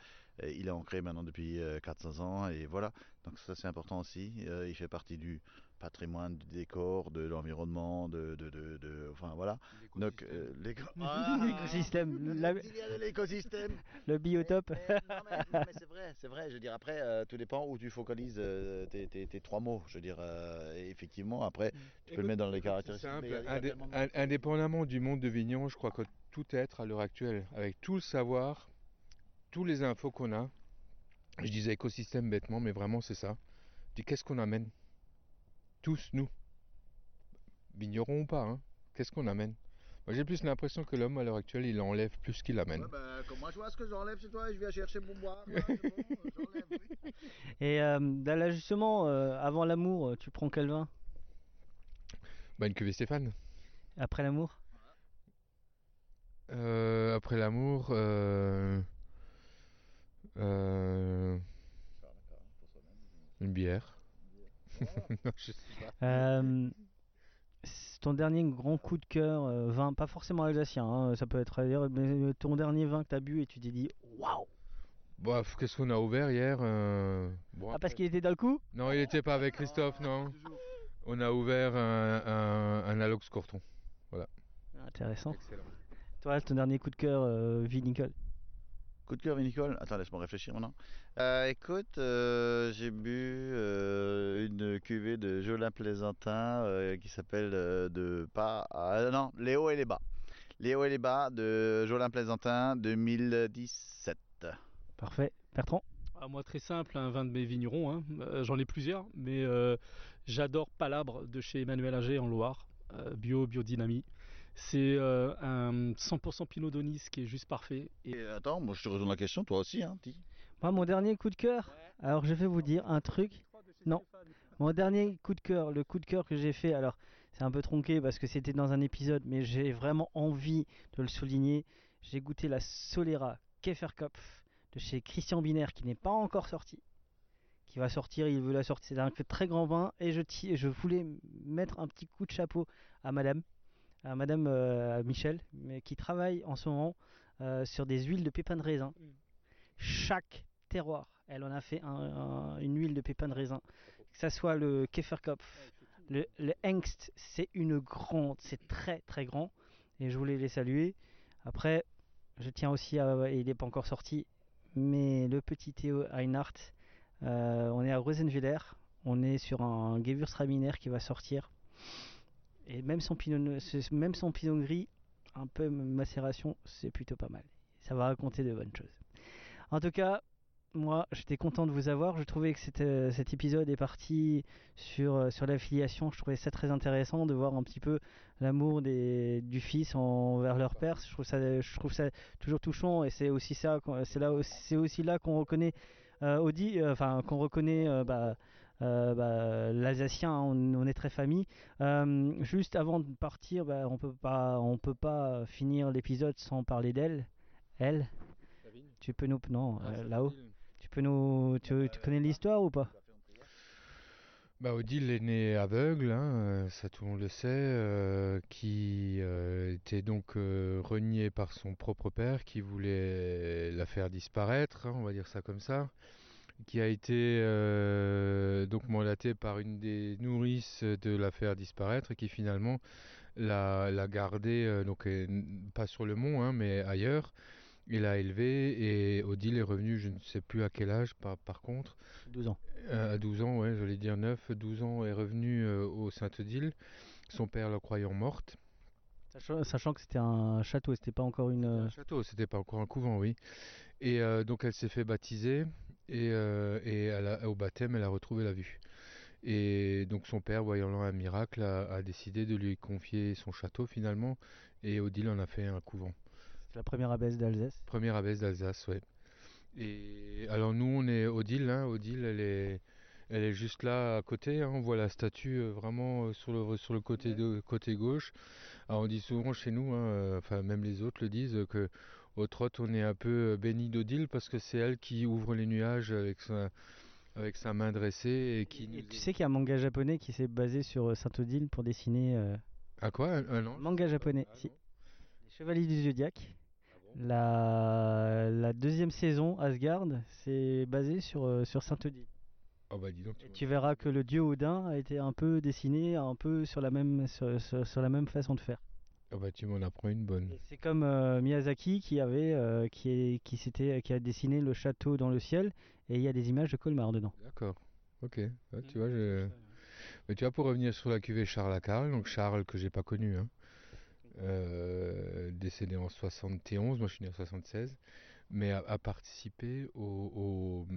il est ancré maintenant depuis euh, 400 ans, et voilà. Donc ça c'est important aussi, Euh, il fait partie du patrimoine, du décor, de l'environnement, de, de, de, de- Enfin voilà. Donc euh, l'éco- *laughs* Ah, L'écosystème, l'écosystème *laughs* le biotope. mais, non, mais- non, mais c'est vrai, c'est vrai. Je veux dire, après, euh, tout dépend où tu focalises euh, tes, tes- tes trois mots. Je veux dire, euh, effectivement, après, tu peux le mettre dans les C'est caractéristiques. simple, indé- indépendamment du monde de Vignon, je crois que tout être à l'heure actuelle, avec tout le savoir, tous les infos qu'on a, je disais écosystème bêtement, mais vraiment c'est ça. Je dis qu'est-ce qu'on amène? Tous, nous. Vignerons ou pas, hein Qu'est-ce qu'on amène? Moi j'ai plus l'impression que l'homme à l'heure actuelle, il enlève plus qu'il amène. Ouais, bah, comme moi, je vois ce que j'enlève chez toi et je viens chercher pour boire. Bon, *laughs* euh, oui. *laughs* Et euh, là, justement, euh, avant l'amour, tu prends quel vin? Bah une cuvée Stéphane. Après l'amour? Euh, après l'amour, euh, une bière. *laughs* Non, je sais pas. Euh, ton dernier grand coup de cœur, euh, vin, pas forcément alsacien, hein, ça peut être ailleurs, mais ton dernier vin que tu as bu et tu t'es dit waouh qu'est-ce qu'on a ouvert hier euh, bon, Ah, parce qu'il était dans le coup? Non, il n'était pas avec Christophe, non. On a ouvert un, un, un Alox Corton. Voilà. Intéressant. Excellent. Toi, ton dernier coup de cœur, euh, vinicole Coup de cœur vinicole? Attends, laisse-moi réfléchir maintenant. Euh, écoute, euh, j'ai bu euh, une cuvée de Jolin Plaisantin euh, qui s'appelle euh, de pas non les hauts et les bas. Les hauts et les bas de Jolin Plaisantin 2017. Parfait. Bertrand? Ah, moi, très simple, un vin de mes vignerons. hein. Euh, J'en ai plusieurs, mais euh, j'adore Palabre de chez Emmanuel Ager en Loire, euh, bio, biodynamie. C'est euh, un 100% Pinot Donis qui est juste parfait. Et Et attends, moi je te retourne la question, toi aussi, hein, dis. Moi, mon dernier coup de cœur, alors je vais vous dire un truc. Non, mon dernier coup de cœur, le coup de cœur que j'ai fait, alors c'est un peu tronqué parce que c'était dans un épisode, mais j'ai vraiment envie de le souligner. J'ai goûté la Solera Keferkopf de chez Christian Binaire qui n'est pas encore sorti. Qui va sortir, il veut la sortir. C'est un très grand vin et je voulais mettre un petit coup de chapeau à madame, à madame euh, Michel, mais qui travaille en ce moment euh, sur des huiles de pépins de raisin chaque terroir. Elle en a fait un- un- une huile de pépins de raisin. Que ça soit le Keferkopf, le, le Hengst, c'est une grande, c'est très très grand. Et je voulais les saluer. Après, je tiens aussi à. Il n'est pas encore sorti, mais le petit Théo Einhardt, euh, on est à Rosenwiller. On est sur un Gewürztraminer qui va sortir. Et même son pinot, gris, un peu macération, c'est plutôt pas mal. Ça va raconter de bonnes choses. En tout cas, moi, j'étais content de vous avoir. Je trouvais que euh, cet épisode est parti sur, euh, sur l'affiliation. Je trouvais ça très intéressant de voir un petit peu l'amour du fils envers leur père. Je trouve ça, toujours touchant et c'est aussi là, qu'on reconnaît euh, Audi, enfin qu'on reconnaît bah, euh, bah, l'Alsacien. hein, on, on est très famille. Euh, juste avant de partir, bah, on peut pas, on peut pas finir l'épisode sans parler d'elle. Elle. Tu peux nous, non, Ah, euh, là-haut. Tu peux nous, tu, tu connais l'histoire ou pas? Bah, Odile est né aveugle, hein, euh, ça tout le monde le sait, euh, qui euh, était donc euh, renié par son propre père, qui voulait la faire disparaître, hein, on va dire ça comme ça, qui a été euh, donc mandaté par une des nourrices de la faire disparaître et qui finalement l'a, l'a gardée, euh, donc euh, pas sur le mont, hein, mais ailleurs, et l'a élevée, et Odile est revenue, je ne sais plus à quel âge par, par contre, 12 ans. à 12 ans, ouais, j'allais dire 9, 12 ans, est revenu euh, au Sainte-Odile, son père la croyant morte. Sachant, sachant que c'était un château, c'était pas encore une. Un château, c'était pas encore un couvent, oui. Et euh, donc elle s'est fait baptiser, et, euh, et elle a- au baptême, elle a retrouvé la vue. Et donc son père, voyant là un miracle, a, a décidé de lui confier son château finalement, et Odile en a fait un couvent. C'est la première abbesse d'Alsace? Première abbesse d'Alsace, ouais. Et alors nous, on est Odile, hein. Odile, elle est, elle est juste là à côté. hein. On voit la statue euh, vraiment euh, sur le sur le côté de, côté gauche. Alors on dit souvent chez nous, hein, euh, enfin même les autres le disent, que au trot on est un peu euh, béni d'Odile parce que c'est elle qui ouvre les nuages avec sa avec sa main dressée et qui Et tu sais qu'il y a un manga japonais qui s'est basé sur euh, Saint-Odile pour dessiner. euh, Ah quoi? Un, Manga japonais, Ah si. Les Chevaliers du Zodiaque. Ah bon? La... la deuxième saison, Asgard, c'est basé sur, euh, sur Saint-Odile. Oh bah dis donc. Et tu verras que le dieu Odin a été un peu dessiné un peu sur la même, sur, sur- sur la même façon de faire. Oh bah tu m'en apprends une bonne. C'est comme euh, Miyazaki qui avait euh, qui, est, qui, s'était, qui a dessiné le château dans le ciel et il y a des images de Colmar dedans. D'accord. Ok. Ouais, tu vois, je... Mais tu vois, pour revenir sur la cuvée Charles à Carl, donc Charles que j'ai pas connu, hein, euh, décédé en 71, moi je suis né en 76, mais a, a participé au,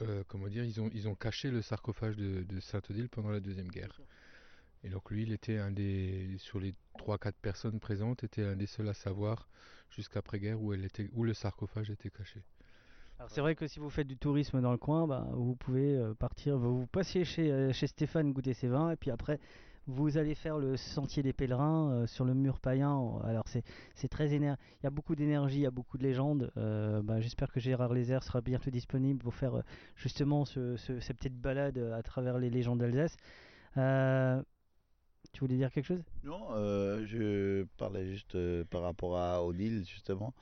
au, comment dire, ils ont, ils ont caché le sarcophage de, de Saint-Odile pendant la Deuxième Guerre. Et donc lui, il était un des, sur les 3-4 personnes présentes, était un des seuls à savoir jusqu'après-guerre où, le sarcophage était caché. Alors c'est vrai que si vous faites du tourisme dans le coin, bah, vous pouvez euh, partir, vous, vous passez chez, euh, chez Stéphane goûter ses vins et puis après vous allez faire le sentier des pèlerins euh, sur le mur païen. Alors c'est très éner- il y a beaucoup d'énergie, il y a beaucoup de légendes. Bah, J'espère que Gérard Lézère sera bientôt disponible pour faire justement ce, ce- cette petite balade à travers les légendes d'Alsace. Tu voulais dire quelque chose? Non, euh, je parlais juste euh, par rapport à Odile, justement.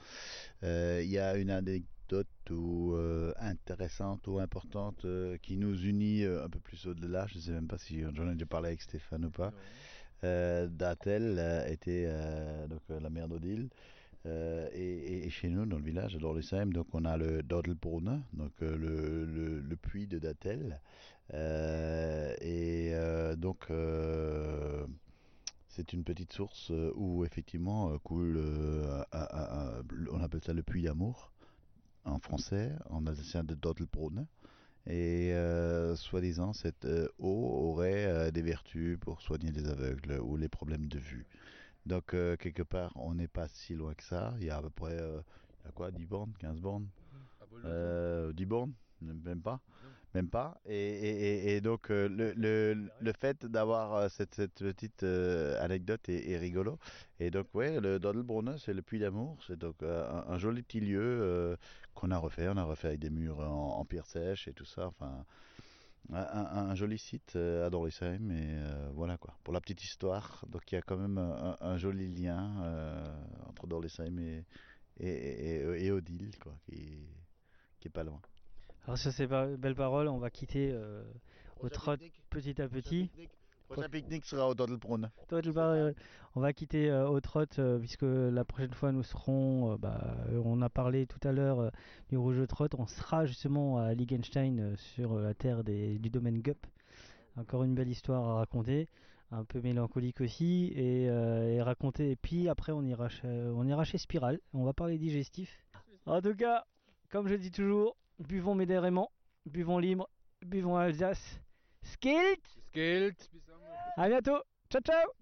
Euh, Il y a une anecdote ou, euh, intéressante ou importante euh, qui nous unit euh, un peu plus au-delà. Je ne sais même pas si j'en ai déjà parlé avec Stéphane ou pas. Euh, Datel euh, était euh, donc, euh, la mère d'Odile. Euh, et, chez nous, dans le village, à Dorlisheim, donc on a le Dodelbrunne, donc euh, le, puits de Datel. Euh, et donc, c'est une petite source où effectivement coule, on appelle ça le puits d'amour en français, en alsacien de Dodelbrunne. Et soi-disant, cette eau aurait des vertus pour soigner les aveugles ou les problèmes de vue. Donc, euh, quelque part, on n'est pas si loin que ça. Il y a à peu près, euh, il y a quoi, 10 bornes, 15 bornes euh, 10 bornes Même pas Même pas. Et, et- et- donc, euh, le, le, le fait d'avoir euh, cette, cette petite euh, anecdote est, est rigolo. Et donc, ouais, le Dodelbrunne, c'est le puits d'amour. C'est donc un, un joli petit lieu euh, qu'on a refait. On a refait avec des murs en, en pierre sèche et tout ça. Enfin, un, un- un joli site à Dorlisheim. Et euh, voilà quoi. Pour la petite histoire. Donc, il y a quand même un, un joli lien euh, entre Dorlisheim et, et, et, et Odile, quoi, qui, qui est pas loin. Alors sur ces belles paroles, on va quitter euh, au trot petit à petit. Prochain pique-nique sera au euh, on va quitter euh, au trot euh, puisque la prochaine fois nous serons, euh, bah, euh, on a parlé tout à l'heure euh, du rouge de trot, on sera justement à Liegenstein euh, sur euh, la terre des- du domaine Gup. Encore une belle histoire à raconter, un peu mélancolique aussi et, euh, et raconter. Et puis après on ira, chez, on ira chez Spiral, on va parler digestif. En tout cas, comme je dis toujours, buvons modérément, buvons libre, buvons Alsace. Skilt Skilt À bientôt. Ciao ciao